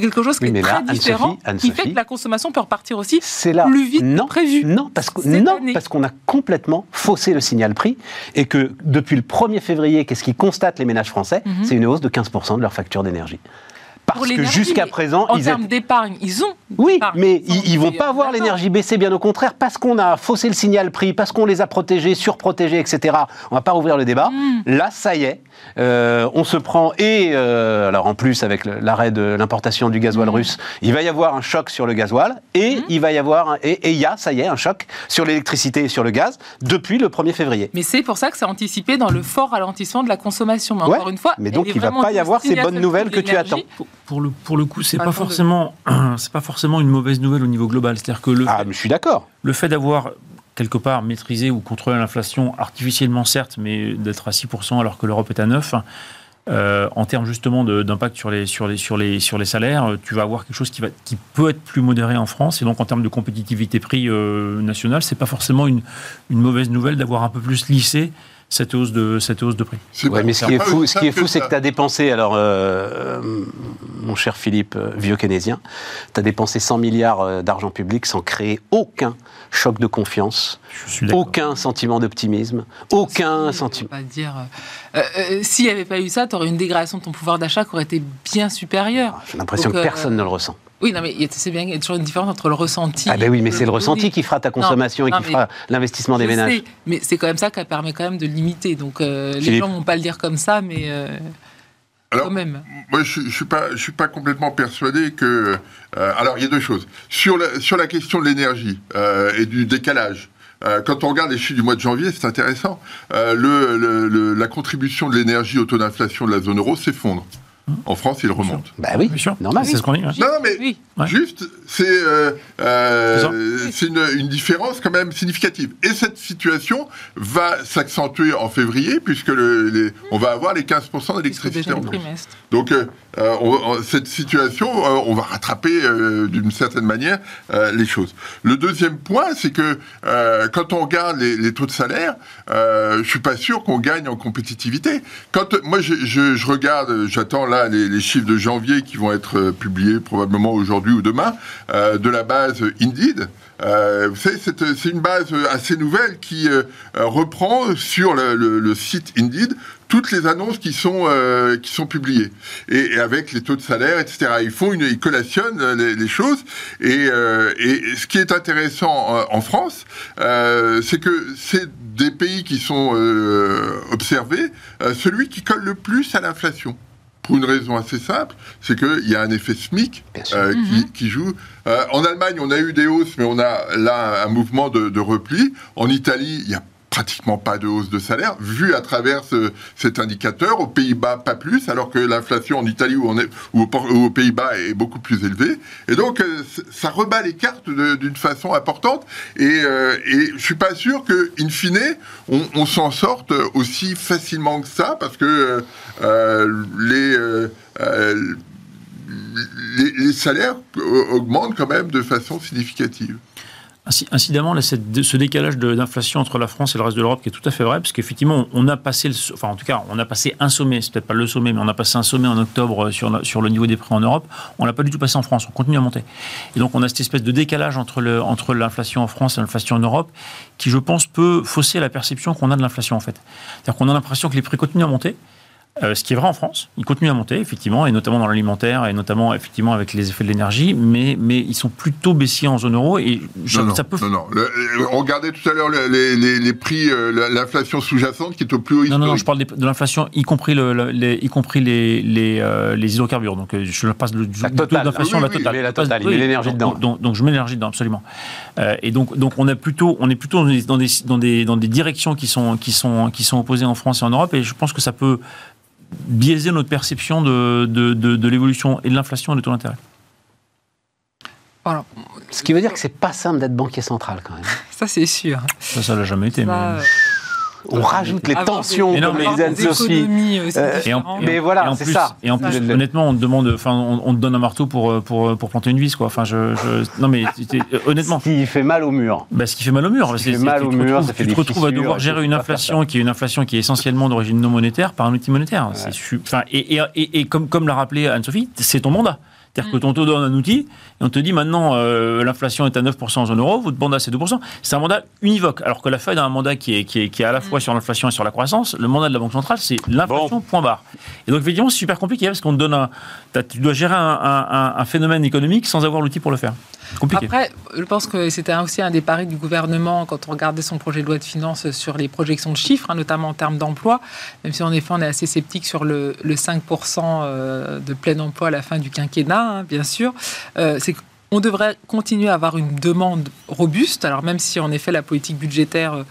D: quelque chose qui est très différent, qui fait que la consommation peut repartir aussi plus vite
A: non,
D: que prévu.
A: Non, parce qu'on a complètement faussé le signal prix et que depuis le 1er février, qu'est-ce qui constate les ménages français, mhm. c'est une hausse de 15% de leur facture d'énergie. Parce que jusqu'à présent,
D: en termes d'épargne, ils ont.
A: Oui, mais ils, ne vont pas voir l'énergie baisser, bien au contraire, parce qu'on a faussé le signal prix, parce qu'on les a protégés, surprotégés, etc. On va pas rouvrir le débat. Mhm. Là, ça y est, euh, on se prend et euh, alors en plus avec l'arrêt de l'importation du gasoil mhm. russe, il va y avoir un choc sur le gasoil et il va y avoir et il y a, ça y est, un choc sur l'électricité et sur le gaz depuis le 1er février.
D: Mais c'est pour ça que c'est anticipé dans le fort ralentissement de la consommation. Mais encore une fois,
A: mais donc il, va pas y avoir ces bonnes nouvelles que tu attends.
B: Pour le pour le coup, c'est pas forcément c'est pas forcément une mauvaise nouvelle au niveau global. C'est-à-dire que le
A: ah, je suis d'accord.
B: Le fait d'avoir quelque part maîtriser ou contrôler l'inflation artificiellement certes, mais d'être à 6% alors que l'Europe est à 9%, euh, en termes justement d'impact sur les, sur, les, sur, les, sur les salaires, tu vas avoir quelque chose qui, va, qui peut être plus modéré en France. Et donc en termes de compétitivité prix euh, national, c'est pas forcément une, une mauvaise nouvelle d'avoir un peu plus lissé cette hausse de, cette hausse de prix.
A: mais ce qui est fou, ce qui est fou, c'est que tu as dépensé, alors, euh, mon cher Philippe, euh, vieux keynésien, tu as dépensé 100 milliards euh, d'argent public sans créer aucun choc de confiance, aucun sentiment d'optimisme, aucun sentiment.
D: Pas dire. S'il n'y avait pas eu ça, tu aurais une dégradation de ton pouvoir d'achat qui aurait été bien supérieure.
A: J'ai l'impression que personne ne le ressent.
D: Oui, non, mais c'est bien, il y a toujours une différence entre le ressenti.
A: Ah, ben oui, mais c'est le ressenti qui fera ta consommation et qui fera l'investissement des ménages. Sais,
D: mais c'est quand même ça qui permet quand même de limiter. Donc, euh, les gens ne vont pas le dire comme ça, mais. Euh,
C: alors,
D: quand même.
C: Moi, je ne suis, pas, je suis pas complètement persuadé que. Euh, alors, il y a deux choses. Sur la, sur la question de l'énergie et du décalage, quand on regarde les chiffres du mois de janvier, c'est intéressant. Le, le, la contribution de l'énergie au taux d'inflation de la zone euro s'effondre. En France, il remonte.
A: Bah oui, normal.
B: C'est ce qu'on dit.
C: Non, mais juste, c'est euh, euh, une, différence quand même significative. Et cette situation va s'accentuer en février, puisque le, on va avoir les 15% d'électricité en plus. Donc, euh, cette situation, on va rattraper d'une certaine manière les choses. Le deuxième point, c'est que quand on regarde les, taux de salaire, je suis pas sûr qu'on gagne en compétitivité. Quand moi, je, je regarde, j'attends là les, chiffres de janvier qui vont être euh, publiés probablement aujourd'hui ou demain euh, de la base Indeed. Euh, c'est une base assez nouvelle qui reprend sur le, site Indeed toutes les annonces qui sont qui sont publiées et, avec les taux de salaire, etc. Ils font ils collationnent les, choses et, ce qui est intéressant en France, c'est que c'est des pays qui sont observés celui qui colle le plus à l'inflation. Pour une raison assez simple, c'est qu'il y a un effet SMIC euh, qui,
D: Mhm.
C: qui joue. Euh, en Allemagne, on a eu des hausses, mais on a là un mouvement de, de repli. En Italie, il y a pratiquement pas de hausse de salaire, vu à travers ce- cet indicateur. Aux Pays-Bas, pas plus, alors que l'inflation en Italie ou, aux Pays-Bas est beaucoup plus élevée. Et donc, euh, ça rebat les cartes d'une façon importante. Et, euh, je suis pas sûr que, in fine, on, s'en sorte aussi facilement que ça, parce que euh, les, salaires augmentent quand même de façon significative.
B: Inci- Incidemment, ce décalage d'inflation entre la France et le reste de l'Europe qui est tout à fait vrai, parce qu'effectivement, on a passé, enfin en tout cas, on a passé un sommet, c'est peut-être pas le sommet, mais on a passé un sommet en octobre euh, sur, le niveau des prix en Europe. On l'a pas du tout passé en France, on continue à monter. Et donc, on a cette espèce de décalage entre l'inflation en France et l'inflation en Europe, qui, je pense, peut fausser la perception qu'on a de l'inflation en fait. C'est-à-dire qu'on a l'impression que les prix continuent à monter. Euh, ce qui est vrai en France, ils continuent à monter, effectivement, et notamment dans l'alimentaire, et notamment, effectivement, avec les effets de l'énergie, mais, mais ils sont plutôt baissiers en zone euro, et je-
C: Non, non,
B: ça peut...
C: non, non. Le- regardait tout à l'heure le- les, les- les prix, euh, la- l'inflation sous-jacente qui est au plus haut
B: Non, non, non, je
C: historique.
B: parle des- de l'inflation, y compris, le, le- les, y compris les, les, euh, les hydrocarbures. Donc, euh, je passe le, du
A: totale.
B: d'inflation
C: Ah oui,
B: la
C: oui,
B: totale.
A: mais la totale, met l'énergie
B: donc-
A: dedans.
B: Donc, donc, je mets l'énergie dedans, absolument. Euh, et donc, donc on, a plutôt, on est plutôt dans des, dans des, dans des, dans des directions qui sont, qui, sont, qui sont opposées en France et en Europe. Et je pense que ça peut biaiser notre perception de, de, de, de l'évolution et de l'inflation et des taux d'intérêt.
D: Voilà.
A: Ce qui veut dire que c'est pas simple d'être banquier central quand même.
D: Ça, c'est sûr.
B: Ça, ça l'a jamais été.
D: Ça,
B: mais-
D: euh,
A: On rajoute les tensions,
D: des-
B: Mais non, mais
D: aussi
A: Euh,
B: Et en.
A: Mais voilà, c'est ça.
B: Et en plus, honnêtement, on te demande, enfin, on, on te donne un marteau pour, pour, pour planter une vis, quoi. Enfin, je, je- non, mais euh, honnêtement.
A: Ce qui fait mal au mur.
B: Bah, ce qui fait mal au mur.
A: Ce qui fait mal au mur,
B: retrouves-
A: ça fait
B: tu te retrouves à devoir gérer une inflation qui est une inflation qui est essentiellement d'origine non monétaire par un outil monétaire. C'est et, et, et, et comme, comme l'a rappelé Anne-Sophie, c'est ton mandat. C'est-à-dire que on te donne un outil et on te dit maintenant euh, l'inflation est à 9% en zone euro, votre mandat c'est 2%. C'est un mandat univoque. Alors que la Fed a un mandat qui est, qui est, qui est à la fois sur l'inflation et sur la croissance. Le mandat de la Banque centrale c'est l'inflation, point barre. Et donc effectivement c'est super compliqué parce qu'on te donne un. Tu dois gérer un, un- un- un phénomène économique sans avoir l'outil pour le faire.
D: Après, je pense que c'était aussi un des paris du gouvernement quand on regardait son projet de loi de finances sur les projections de chiffres, hein, notamment en termes d'emploi, même si en effet on est assez sceptique sur le, le 5% euh, de plein emploi à la fin du quinquennat, hein, bien sûr. Euh, c'est qu'on devrait continuer à avoir une demande robuste, alors même si en effet la politique budgétaire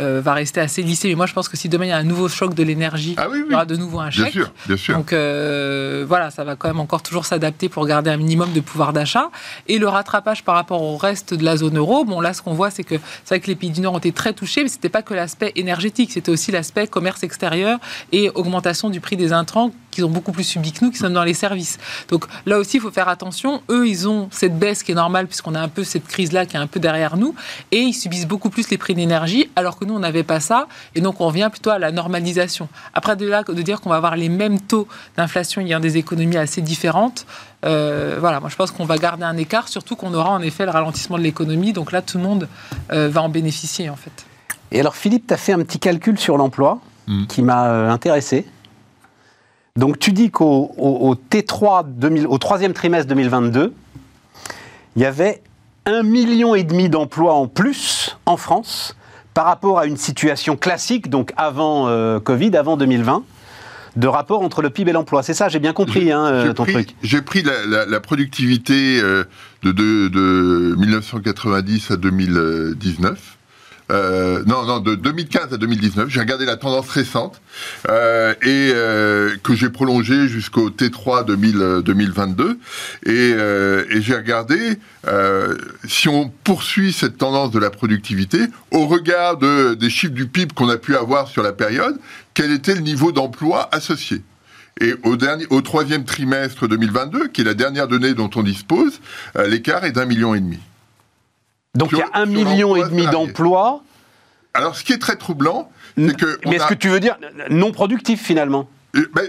D: euh, va rester assez lissée, mais moi je pense que si demain il y a un nouveau choc de l'énergie,
C: Ah oui,
D: il y aura de nouveau un
C: Bien
D: chèque.
C: sûr, bien sûr.
D: Donc euh, voilà, ça va quand même encore toujours s'adapter pour garder un minimum de pouvoir d'achat. Et le rattrapage par rapport au reste de la zone euro, bon là ce qu'on voit c'est que c'est vrai que les pays du Nord ont été très touchés, mais c'était pas que l'aspect énergétique, c'était aussi l'aspect commerce extérieur et augmentation du prix des intrants qu'ils ont beaucoup plus subi que nous qui sommes dans les services. Donc là aussi il faut faire attention. Eux ils ont cette baisse qui est normale puisqu'on a un peu cette crise là qui est un peu derrière nous et ils subissent beaucoup plus les prix d'énergie alors que nous on n'avait pas ça et donc on revient plutôt à la normalisation. Après de là de dire qu'on va avoir les mêmes taux d'inflation ayant des économies assez différentes, euh, voilà, moi je pense qu'on va garder un écart, surtout qu'on aura en effet le ralentissement de l'économie. Donc là, tout le monde euh, va en bénéficier en fait.
A: Et alors, Philippe, tu as fait un petit calcul sur l'emploi
C: Mm.
A: qui m'a euh, intéressé. Donc, tu dis qu'au au, au T3 2000 au troisième trimestre 2022, il y avait un million et demi d'emplois en plus en France par rapport à une situation classique, donc avant euh, Covid, avant 2020, de rapport entre le PIB et l'emploi. C'est ça, j'ai bien compris hein, euh,
C: J'ai
A: ton
C: pris-
A: truc.
C: J'ai pris la, la- la productivité euh, de, de, de 1990 à 2019. Euh, non, non, de 2015 à 2019. J'ai regardé la tendance récente euh, et euh, que j'ai prolongée jusqu'au T3 2000, euh, 2022. Et, et j'ai regardé si on poursuit cette tendance de la productivité au regard de, des chiffres du PIB qu'on a pu avoir sur la période, quel était le niveau d'emploi associé? Et au, dernier, au troisième trimestre 2022, qui est la dernière donnée dont on dispose, l'écart est d'un million et demi.
A: Donc, il y a un million et demi d'emplois.
C: Alors, ce qui est très troublant, c'est que.
A: Mais est-ce
C: a-
A: que tu veux dire non productifs finalement
C: euh, ben,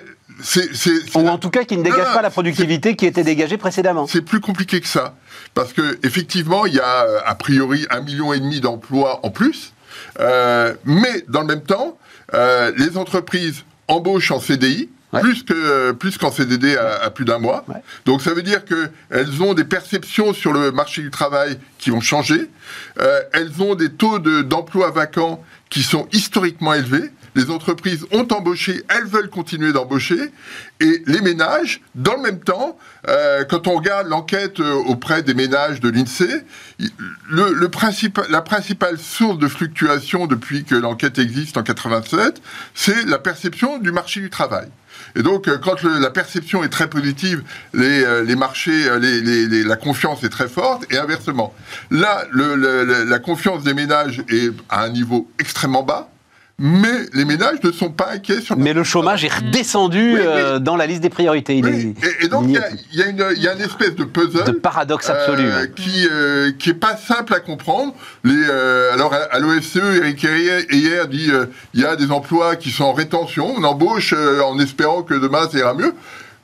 A: Ou
C: la-
A: en tout cas qui ne
C: non,
A: pas la productivité qui était dégagée précédemment
C: C'est plus compliqué que ça. Parce que effectivement, il y a euh, a priori un million et demi d'emplois en plus. Euh, mais dans le même temps, euh, les entreprises embauchent en CDI.
A: Ouais.
C: Plus que plus qu'en CDD à, à plus d'un mois.
A: Ouais.
C: Donc ça veut dire que elles ont des perceptions sur le marché du travail qui vont changer. Euh, elles ont des taux de- d'emploi vacants qui sont historiquement élevés. les entreprises ont embauché, elles veulent continuer d'embaucher, et les ménages, dans le même temps, euh, quand on regarde l'enquête euh, auprès des ménages de l'INSEE, le, le la principale source de fluctuation depuis que l'enquête existe en 87, c'est la perception du marché du travail. Et donc, euh, quand la perception est très positive, les, euh, marchés, euh, la confiance est très forte, et inversement. Là, la confiance des ménages est à un niveau extrêmement bas mais les ménages ne sont pas inquiets sur.
A: Mais le chômage est redescendu euh, dans la liste des priorités.
C: et, donc il y, a, une espèce de puzzle,
A: de paradoxe absolu,
C: euh, qui euh, qui est pas simple à comprendre. Les, alors à l'OFCE, Eric hier dit il y a des emplois qui sont en rétention, on embauche en espérant que demain ça ira mieux.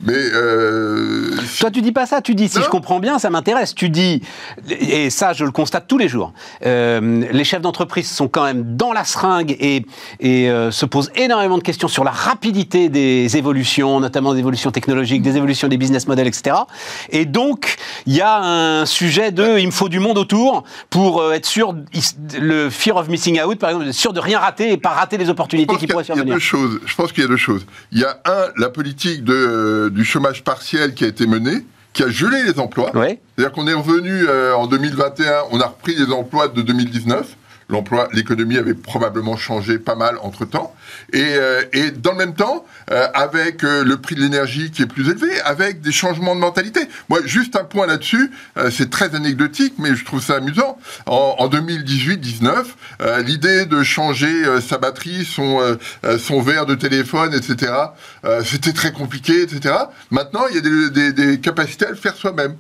C: Mais euh...
A: toi, tu dis pas ça. Tu dis, si je comprends bien, ça m'intéresse. Tu dis, et ça, je le constate tous les jours. Euh, les chefs d'entreprise sont quand même dans la seringue et, et euh, se posent énormément de questions sur la rapidité des évolutions, notamment des évolutions technologiques, des évolutions des business models, etc. Et donc, il y a un sujet de, il me faut du monde autour pour être sûr, le fear of missing out, par exemple, sûr de rien rater et pas rater les opportunités qui pourraient survenir.
C: Il y a deux choses. Je pense qu'il y a deux choses. Il y a un, la politique de du chômage partiel qui a été mené, qui a gelé les emplois. C'est-à-dire qu'on est revenu euh, en 2021, on a repris les emplois de 2019 l'emploi, l'économie avait probablement changé pas mal entre temps. Et, euh, dans le même temps, euh, avec euh, le prix de l'énergie qui est plus élevé, avec des changements de mentalité. Moi, juste un point là-dessus, c'est très anecdotique, mais je trouve ça amusant. En, en 2018-19, l'idée de changer sa batterie, son, verre de téléphone, etc., c'était très compliqué, etc. Maintenant, il y a des capacités à le faire soi-même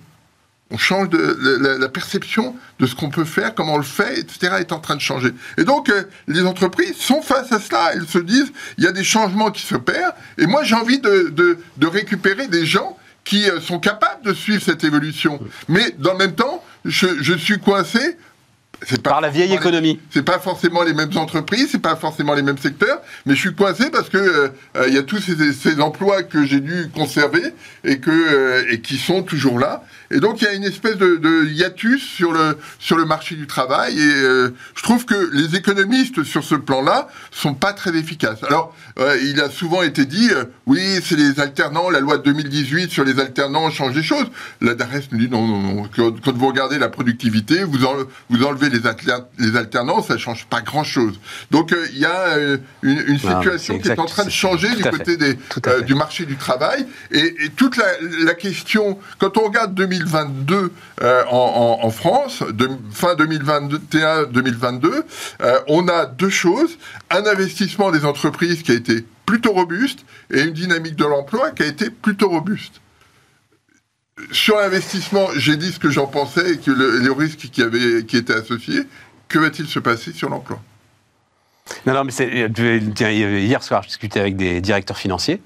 C: on change de la, perception de ce qu'on peut faire, comment on le fait, etc. est en train de changer. Et donc euh, les entreprises sont face à cela. Elles se disent il y a des changements qui se perdent. Et moi j'ai envie de, de, récupérer des gens qui euh, sont capables de suivre cette évolution. Mais dans le même temps, je, je suis coincé
A: par la vieille économie.
C: C'est pas forcément les mêmes entreprises, c'est pas forcément les mêmes secteurs, mais je suis coincé parce que euh, euh, il y a tous ces, emplois que j'ai dû conserver et que euh, et qui sont toujours là. Et donc il y a une espèce de, hiatus sur le sur le marché du travail et je trouve que les économistes sur ce plan-là sont pas très efficaces. Alors il a souvent été dit oui c'est les alternants, la loi de 2018 sur les alternants change des choses. La DARES nous dit non non non quand, vous regardez la productivité vous vous enlevez les, alternances, ça change pas grand-chose. Donc euh, il y a euh, une, situation qui est en train de changer du côté des, euh, du marché du travail. Et, toute la, question, quand on regarde 2022 en, France, de, fin 2021-2022, on a deux choses. Un investissement des entreprises qui a été plutôt robuste et une dynamique de l'emploi qui a été plutôt robuste sur l'investissement, j'ai dit ce que j'en pensais et que les risques qui, avaient, qui étaient associés. Que va-t-il se passer sur l'emploi?
A: Non, non, mais hier soir, je discutais avec des directeurs financiers.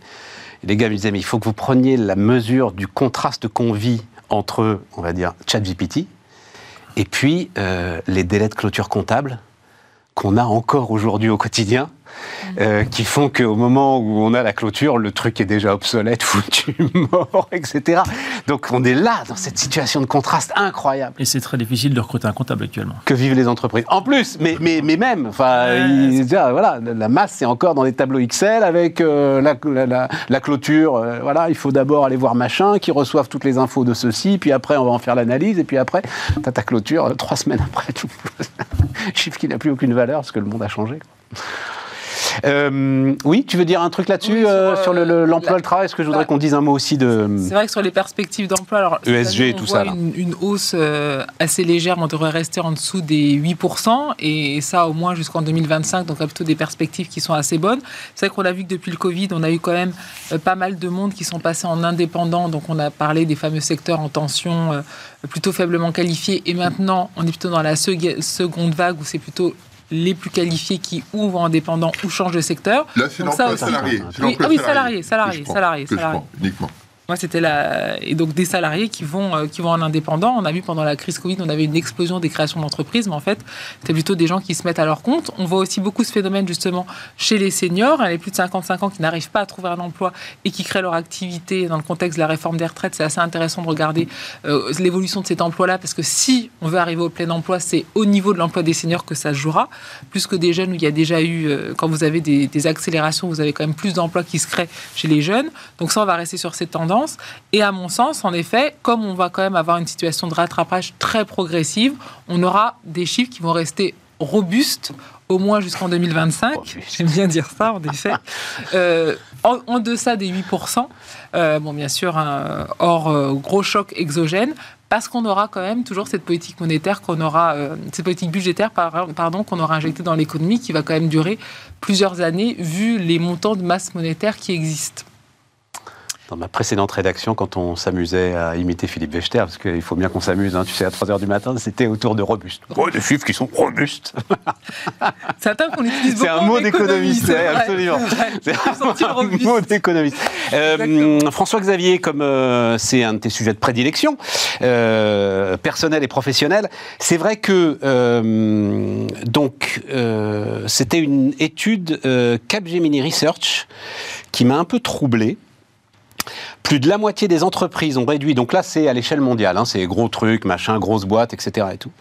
A: Les gars me disaient, il faut que vous preniez la mesure du contraste qu'on vit entre, on va dire, ChatGPT et puis euh, les délais de clôture comptable qu'on a encore aujourd'hui au quotidien euh, qui font qu'au moment où on a la clôture, le truc est déjà obsolète, foutu, mort, etc. Donc on est là, dans cette situation de contraste incroyable.
B: Et c'est très difficile de recruter un comptable actuellement.
A: Que vivent les entreprises. En plus, mais, mais, mais même, enfin, voilà, la masse, c'est encore dans des tableaux Excel avec euh, la, la, clôture. Euh, voilà, il faut d'abord aller voir machin, qui reçoivent toutes les infos de ceci, puis après on va en faire l'analyse, et puis après, tu as ta clôture trois semaines après. Chiffre qui n'a plus aucune valeur parce que le monde a changé. Euh, oui, tu veux dire un truc là-dessus euh, sur, l'emploi, le, travail Est-ce que je voudrais qu'on dise un mot aussi de.
D: C'est vrai que sur les perspectives d'emploi, alors
A: ESG et tout ça.
D: Une, une hausse euh, assez légère, on devrait rester en dessous des 8%, et ça au moins jusqu'en 2025, donc plutôt des perspectives qui sont assez bonnes. C'est vrai qu'on a vu que depuis le Covid, on a eu quand même pas mal de monde qui sont passés en indépendant, donc on a parlé des fameux secteurs en tension plutôt faiblement qualifiés, et maintenant on est plutôt dans la seconde vague où c'est plutôt les plus qualifiés qui ouvrent indépendants ou changent de secteur.
C: Là, c'est l'emploi salarié.
D: Ah oui, salarié, salarié, salarié, salarié.
C: uniquement.
D: Moi, c'était la et donc des salariés qui vont euh, qui vont en indépendant. On a vu pendant la crise Covid, on avait une explosion des créations d'entreprises, mais en fait, c'est plutôt des gens qui se mettent à leur compte. On voit aussi beaucoup ce phénomène justement chez les seniors, les plus de 55 ans qui n'arrivent pas à trouver un emploi et qui créent leur activité dans le contexte de la réforme des retraites. C'est assez intéressant de regarder euh, l'évolution de cet emploi-là parce que si on veut arriver au plein emploi, c'est au niveau de l'emploi des seniors que ça jouera, plus que des jeunes où il y a déjà eu euh, quand vous avez des, des accélérations, vous avez quand même plus d'emplois qui se créent chez les jeunes. Donc ça, on va rester sur cette tendance. Et à mon sens, en effet, comme on va quand même avoir une situation de rattrapage très progressive, on aura des chiffres qui vont rester robustes au moins jusqu'en 2025. J'aime bien dire ça, en effet. Euh, en, deçà des 8%, euh, bon, bien sûr, hors euh, gros choc exogène, parce qu'on aura quand même toujours cette politique monétaire qu'on aura, cette politique budgétaire, pardon, qu'on aura injectée dans l'économie, qui va quand même durer plusieurs années, vu les montants de masse monétaire qui existent
A: dans ma précédente rédaction, quand on s'amusait à imiter Philippe Wechter, parce qu'il faut bien qu'on s'amuse, hein, tu sais, à 3h du matin, c'était autour de robuste. Oh, des chiffres qui sont robustes
D: C'est un terme qu'on utilise beaucoup.
A: C'est un mot d'économiste, absolument. C'est un, mot d'économiste. Euh, François-Xavier, comme euh, c'est un de tes sujets de prédilection, euh, personnel et professionnel, c'est vrai que donc c'était une étude Capgemini Research qui m'a un peu troublé plus de la moitié des entreprises ont réduit, donc là c'est à l'échelle mondiale, hein, c'est gros trucs, machin, grosses boîtes, etc. Et tout.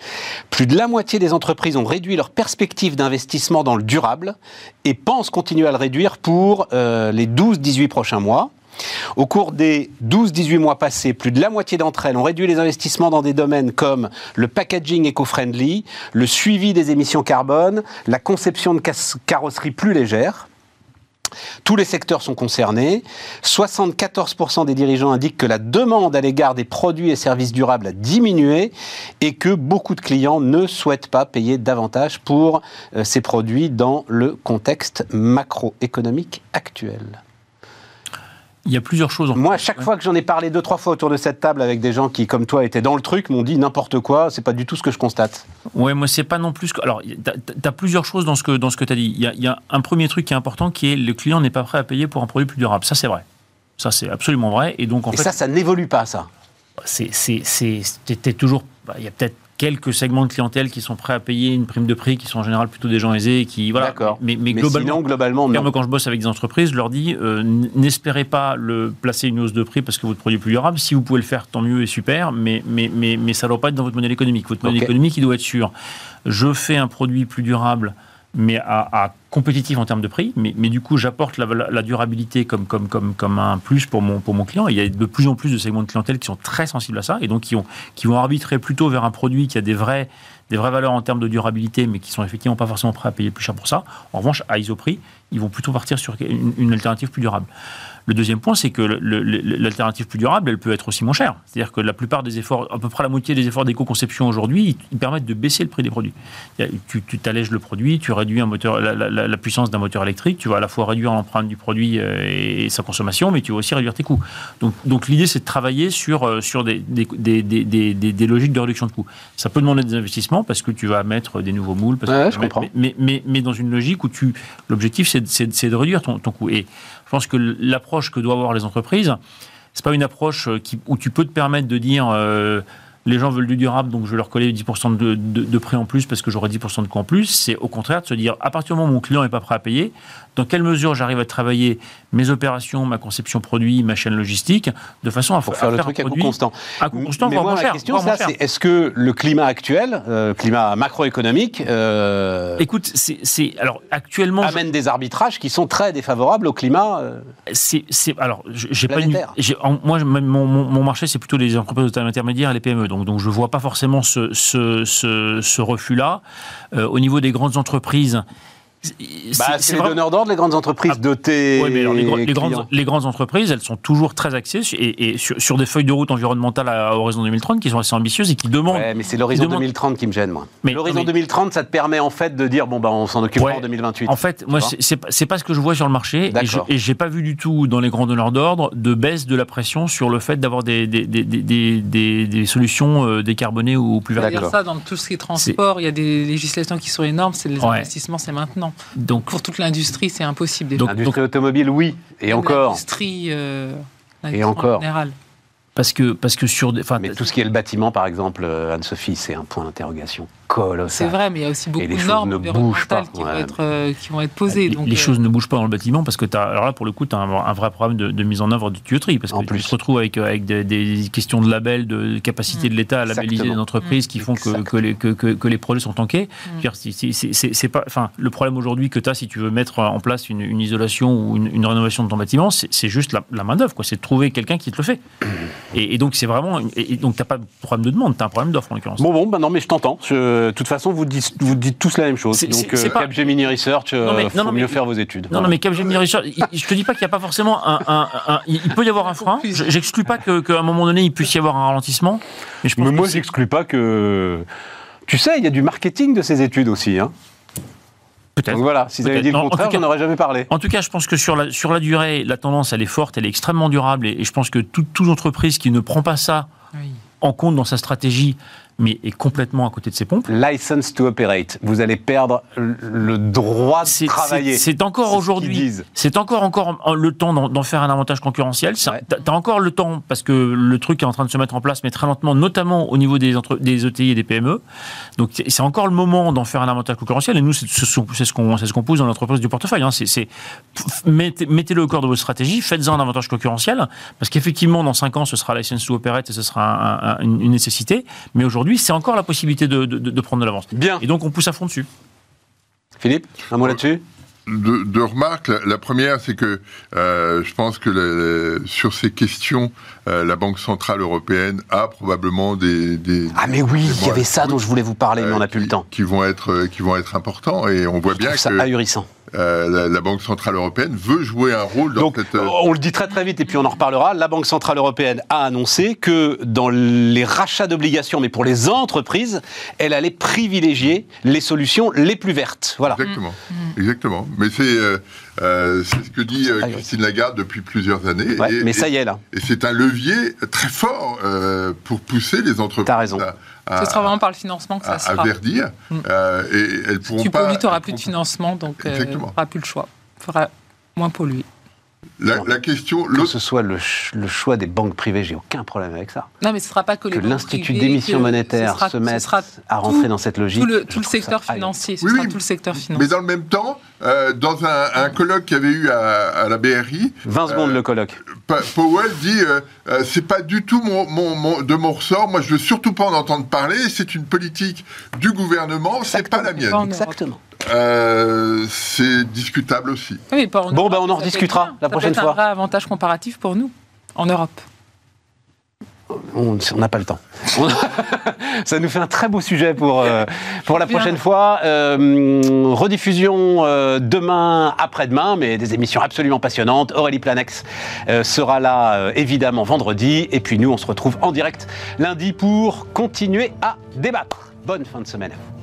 A: Plus de la moitié des entreprises ont réduit leur perspective d'investissement dans le durable et pensent continuer à le réduire pour euh, les 12-18 prochains mois. Au cours des 12-18 mois passés, plus de la moitié d'entre elles ont réduit les investissements dans des domaines comme le packaging éco-friendly, le suivi des émissions carbone, la conception de carrosseries plus légères. Tous les secteurs sont concernés. 74% des dirigeants indiquent que la demande à l'égard des produits et services durables a diminué et que beaucoup de clients ne souhaitent pas payer davantage pour euh, ces produits dans le contexte macroéconomique actuel.
B: Il y a plusieurs choses. En
A: Moi, à chaque fois que j'en ai parlé deux, trois fois autour de cette table avec des gens qui, comme toi, étaient dans le truc, m'ont dit n'importe quoi, c'est pas du tout ce que je constate.
B: Ouais, moi, c'est pas non plus. Que... Alors, tu as, plusieurs choses dans ce que, dans ce que tu as dit. Il y, a, y, a, un premier truc qui est important qui est le client n'est pas prêt à payer pour un produit plus durable. Ça, c'est vrai. Ça, c'est absolument vrai. Et donc, en
A: Et
B: fait.
A: ça, ça n'évolue pas, ça.
B: C'est toujours. Bah, il y a peut-être quelques segments de clientèle qui sont prêts à payer une prime de prix, qui sont en général plutôt des gens aisés, qui voilà.
A: Mais, mais, globalement, globalement, non.
B: quand je bosse avec des entreprises, je leur dis euh, n'espérez pas le placer une hausse de prix parce que votre produit est plus durable. Si vous pouvez le faire, tant mieux et super. Mais mais mais mais ça ne doit pas être dans votre modèle économique. Votre modèle économique, il doit être sûr. Je fais un produit plus durable mais à, compétitif en termes de prix. Mais, mais du coup, j'apporte la, durabilité comme, comme, comme, comme un plus pour mon, pour mon client. il y a de plus en plus de segments de clientèle qui sont très sensibles à ça et donc qui, ont, qui vont arbitrer plutôt vers un produit qui a des, des vraies valeurs en termes de durabilité, mais qui sont effectivement pas forcément prêts à payer plus cher pour ça. En revanche, à ISO-prix, ils vont plutôt partir sur une, une alternative plus durable. Le deuxième point, c'est que l'alternative plus durable, elle peut être aussi moins chère. C'est-à-dire que la plupart des efforts, à peu près la moitié des efforts d'éco-conception aujourd'hui, ils permettent de baisser le prix des produits. Tu t'allèges le produit, tu réduis un moteur, la, puissance d'un moteur électrique, tu vas à la fois réduire l'empreinte du produit euh, et sa consommation, mais tu vas aussi réduire tes coûts. Donc, donc l'idée, c'est de travailler sur, euh, sur des, des, des, des, logiques de réduction de coûts. Ça peut demander des investissements parce que tu vas mettre des nouveaux moules.
A: Parce je comprends.
B: Mais, mais, mais, dans une logique où tu, l'objectif, c'est de réduire ton, coût. Et je pense que l'approche que doivent avoir les entreprises, c'est pas une approche euh, où tu peux te permettre de dire euh, les gens veulent du durable, donc je vais leur coller 10% de, de, prix en plus parce que j'aurai 10% de coût en plus. C'est au contraire de se dire, à partir du moment où mon client n'est pas prêt à payer, dans quelle mesure j'arrive à travailler mes opérations, ma conception produit, ma chaîne logistique, de façon à,
A: faire, le truc à coût constant.
B: À coût constant,
A: Mais moi, la question, c'est est-ce que le climat actuel, euh, climat macroéconomique,
B: euh, écoute, c'est alors actuellement
A: amène des arbitrages qui sont très défavorables au climat. Euh,
B: c'est alors j'ai pas une, moi mon, mon, marché c'est plutôt les entreprises de taille intermédiaire et les PME, donc donc je vois pas forcément ce ce, ce, ce refus là. Euh, au niveau des grandes entreprises,
A: bah, c'est les donneurs d'ordre, les grandes entreprises ah, dotées.
B: Oui, mais les, grandes, les, grandes, entreprises, elles sont toujours très axées et, sur, des feuilles de route environnementales à horizon 2030 qui sont assez ambitieuses et qui demandent.
A: Ouais, mais c'est l'horizon 2030 qui me gêne, moi. L'horizon 2030, ça te permet en fait de dire bon, bah, on s'en occupera en 2028.
B: En fait, moi, c'est pas ce que je vois sur le marché et j'ai pas vu du tout dans les grands donneurs d'ordre de baisse de la pression sur le fait d'avoir des, des, des, des, solutions euh, décarbonées ou plus vertes.
D: ça dans tout ce qui est transport, il y a des législations qui sont énormes, c'est les investissements, c'est maintenant. Donc, pour toute l'industrie, c'est impossible.
A: Donc, l'industrie automobile, oui, et encore.
D: L'industrie, euh,
A: Et encore.
D: En général.
B: Parce que, parce que sur des.
A: Mais tout ce qui est le bâtiment, par exemple, euh, Anne-Sophie, c'est un point d'interrogation colossal.
D: C'est vrai, mais il y a aussi beaucoup de normes
A: ne bougent pas,
D: environnementales qui, vont
A: ouais.
D: être, euh, qui vont être posées.
B: les,
D: donc,
B: les
D: euh,
B: choses ne bougent pas dans le bâtiment parce que tu as, alors là pour le coup tu as un, un vrai problème de, de mise en œuvre de tuyauterie parce
A: En
B: que
A: plus.
B: tu te retrouves avec, euh, avec des, des questions de label, de capacité de l'État à labelliser des entreprises qui font que, les, que, que- que les projets sont tankés. C'est- pas, enfin, le problème aujourd'hui que tu as si tu veux mettre en place une, une isolation ou une, une rénovation de ton bâtiment, c'est juste la, la main d'œuvre, quoi. C'est de trouver quelqu'un qui te le fait. Et, et donc c'est vraiment, et, et donc t'as pas de problème de demande, tu as un problème d'offre en l'occurrence.
A: Bon, bon, bah non, mais je t'entends. Je- De toute façon, vous dites, vous dites tous la même chose.
B: C'est-
A: Donc,
B: c'est- c'est
A: euh,
B: pas-
A: Capgemini Research, euh,
B: non,
A: faut
B: mais-
A: mieux faire vos études.
B: Non, non, mais Capgemini Research, il- il- je te dis pas qu'il n'y a pas forcément un, un- un- il il peut y avoir un frein. Je- J'exclus pas que- qu'à un moment donné il puisse y avoir un ralentissement. Mais je pense
A: Mais moi, j'exclus pas que. Tu sais, il y a du marketing de ces études aussi. Hein.
B: peut-être.
A: Donc voilà, si vous avez dit le contraire,
B: tout cas-
A: j'en aurais jamais parlé.
B: En tout cas, je pense que sur la, sur la durée, la tendance, elle est forte, elle est extrêmement durable. Et, et je pense que toute, toute entreprise qui ne prend pas ça
D: oui.
B: en compte dans sa stratégie, mais est complètement à côté de ses pompes,
A: License to operate. Vous allez perdre le- droit de travailler.
B: c'est- encore aujourd'hui, c'est encore encore le temps d'en faire un avantage concurrentiel.
A: Ouais.
B: T'as encore le temps parce que le truc est en train de se mettre en place, mais très lentement, notamment au niveau des, entre- des ETI et des PME. Donc c'est encore le moment d'en faire un avantage concurrentiel. Et nous, c'est ce qu'on c'est ce qu'on pousse dans l'entreprise du portefeuille. hein. C'est- mettez- Mettez-le au cœur de votre stratégie, faites-en un avantage concurrentiel, parce qu'effectivement, dans 5 ans, ce sera license to operate et ce sera un- un- une une nécessité. Mais aujourd'hui, c'est encore la possibilité de, de- de prendre de l'avance.
A: Bien.
B: Et donc, on pousse à fond dessus.
A: Philippe, un mot là-dessus?
C: Deux, deux remarques. La, la première, c'est que euh, je pense que le- sur ces questions, euh, la Banque Centrale Européenne a probablement des... des
A: Ah, mais oui, il y avait ça dont je voulais vous parler, mais on n'a
C: euh,
A: plus le temps.
C: Qui vont être, qui vont être importants. Et on voit
A: Je
C: bien
A: trouve ça
C: que
A: ahurissant.
C: Euh, la, la Banque Centrale Européenne veut jouer un rôle dans
A: Donc,
C: cette... euh,
A: on le dit très très vite et puis on en reparlera. La Banque Centrale Européenne a annoncé que dans les rachats d'obligations, mais pour les entreprises, elle allait privilégier les solutions les plus vertes. Voilà.
C: Exactement, exactement. Mais c'est euh, euh, c'est ce que dit euh. Christine Lagarde depuis plusieurs années.
A: Ouais,
C: et,
A: mais ça y est là.
C: et c'est un levier très fort euh, pour pousser les entreprises
A: T'as raison.
C: à, à-
D: Ce sera vraiment par le financement que ça
C: à-
D: se
C: à verdir.
D: Mm.
C: euh, et elles pourront
D: Tu
C: pas.
D: pollues, tu n'auras plus de financement, donc tu n'auras plus le choix. Il faudra moins polluer.
C: La, la question,
A: Que ce soit le, ch- le choix des banques privées, j'ai aucun problème avec ça.
D: Non, mais ce ne sera pas que
A: l'Institut d'émission monétaire
D: ce sera-
A: se
D: ce
A: mette
D: sera
A: à rentrer
D: tout-
A: dans cette logique.
D: Tout le, tout secteur financier. Ce
C: Oui,
D: sera
C: oui.
D: tout le secteur
C: Mais
D: financier.
C: dans le même temps, euh, dans un, un colloque qu'il y avait eu à, à la BRI,
A: 20 secondes
C: Euh,
A: le colloque.
C: Pa- Powell dit euh, euh, c'est pas du tout mon, mon- mon- de mon ressort. Moi, je veux surtout pas en entendre parler. C'est une politique du gouvernement. C'est pas la mienne.
A: Exactement.
C: Euh, c'est discutable aussi.
D: Oui, mais pas en
A: Bon, ben, on en rediscutera la
D: Ça
A: prochaine fois.
D: un vrai avantage comparatif pour nous, en Europe.
A: On n'a pas le temps. Ça nous fait un très beau sujet pour, euh, pour la
D: Bien.
A: prochaine fois. Euh, rediffusion euh, demain, après-demain, mais des émissions absolument passionnantes. Aurélie Planex euh, sera là évidemment vendredi. Et puis nous, on se retrouve en direct lundi pour continuer à débattre. Bonne fin de semaine à vous.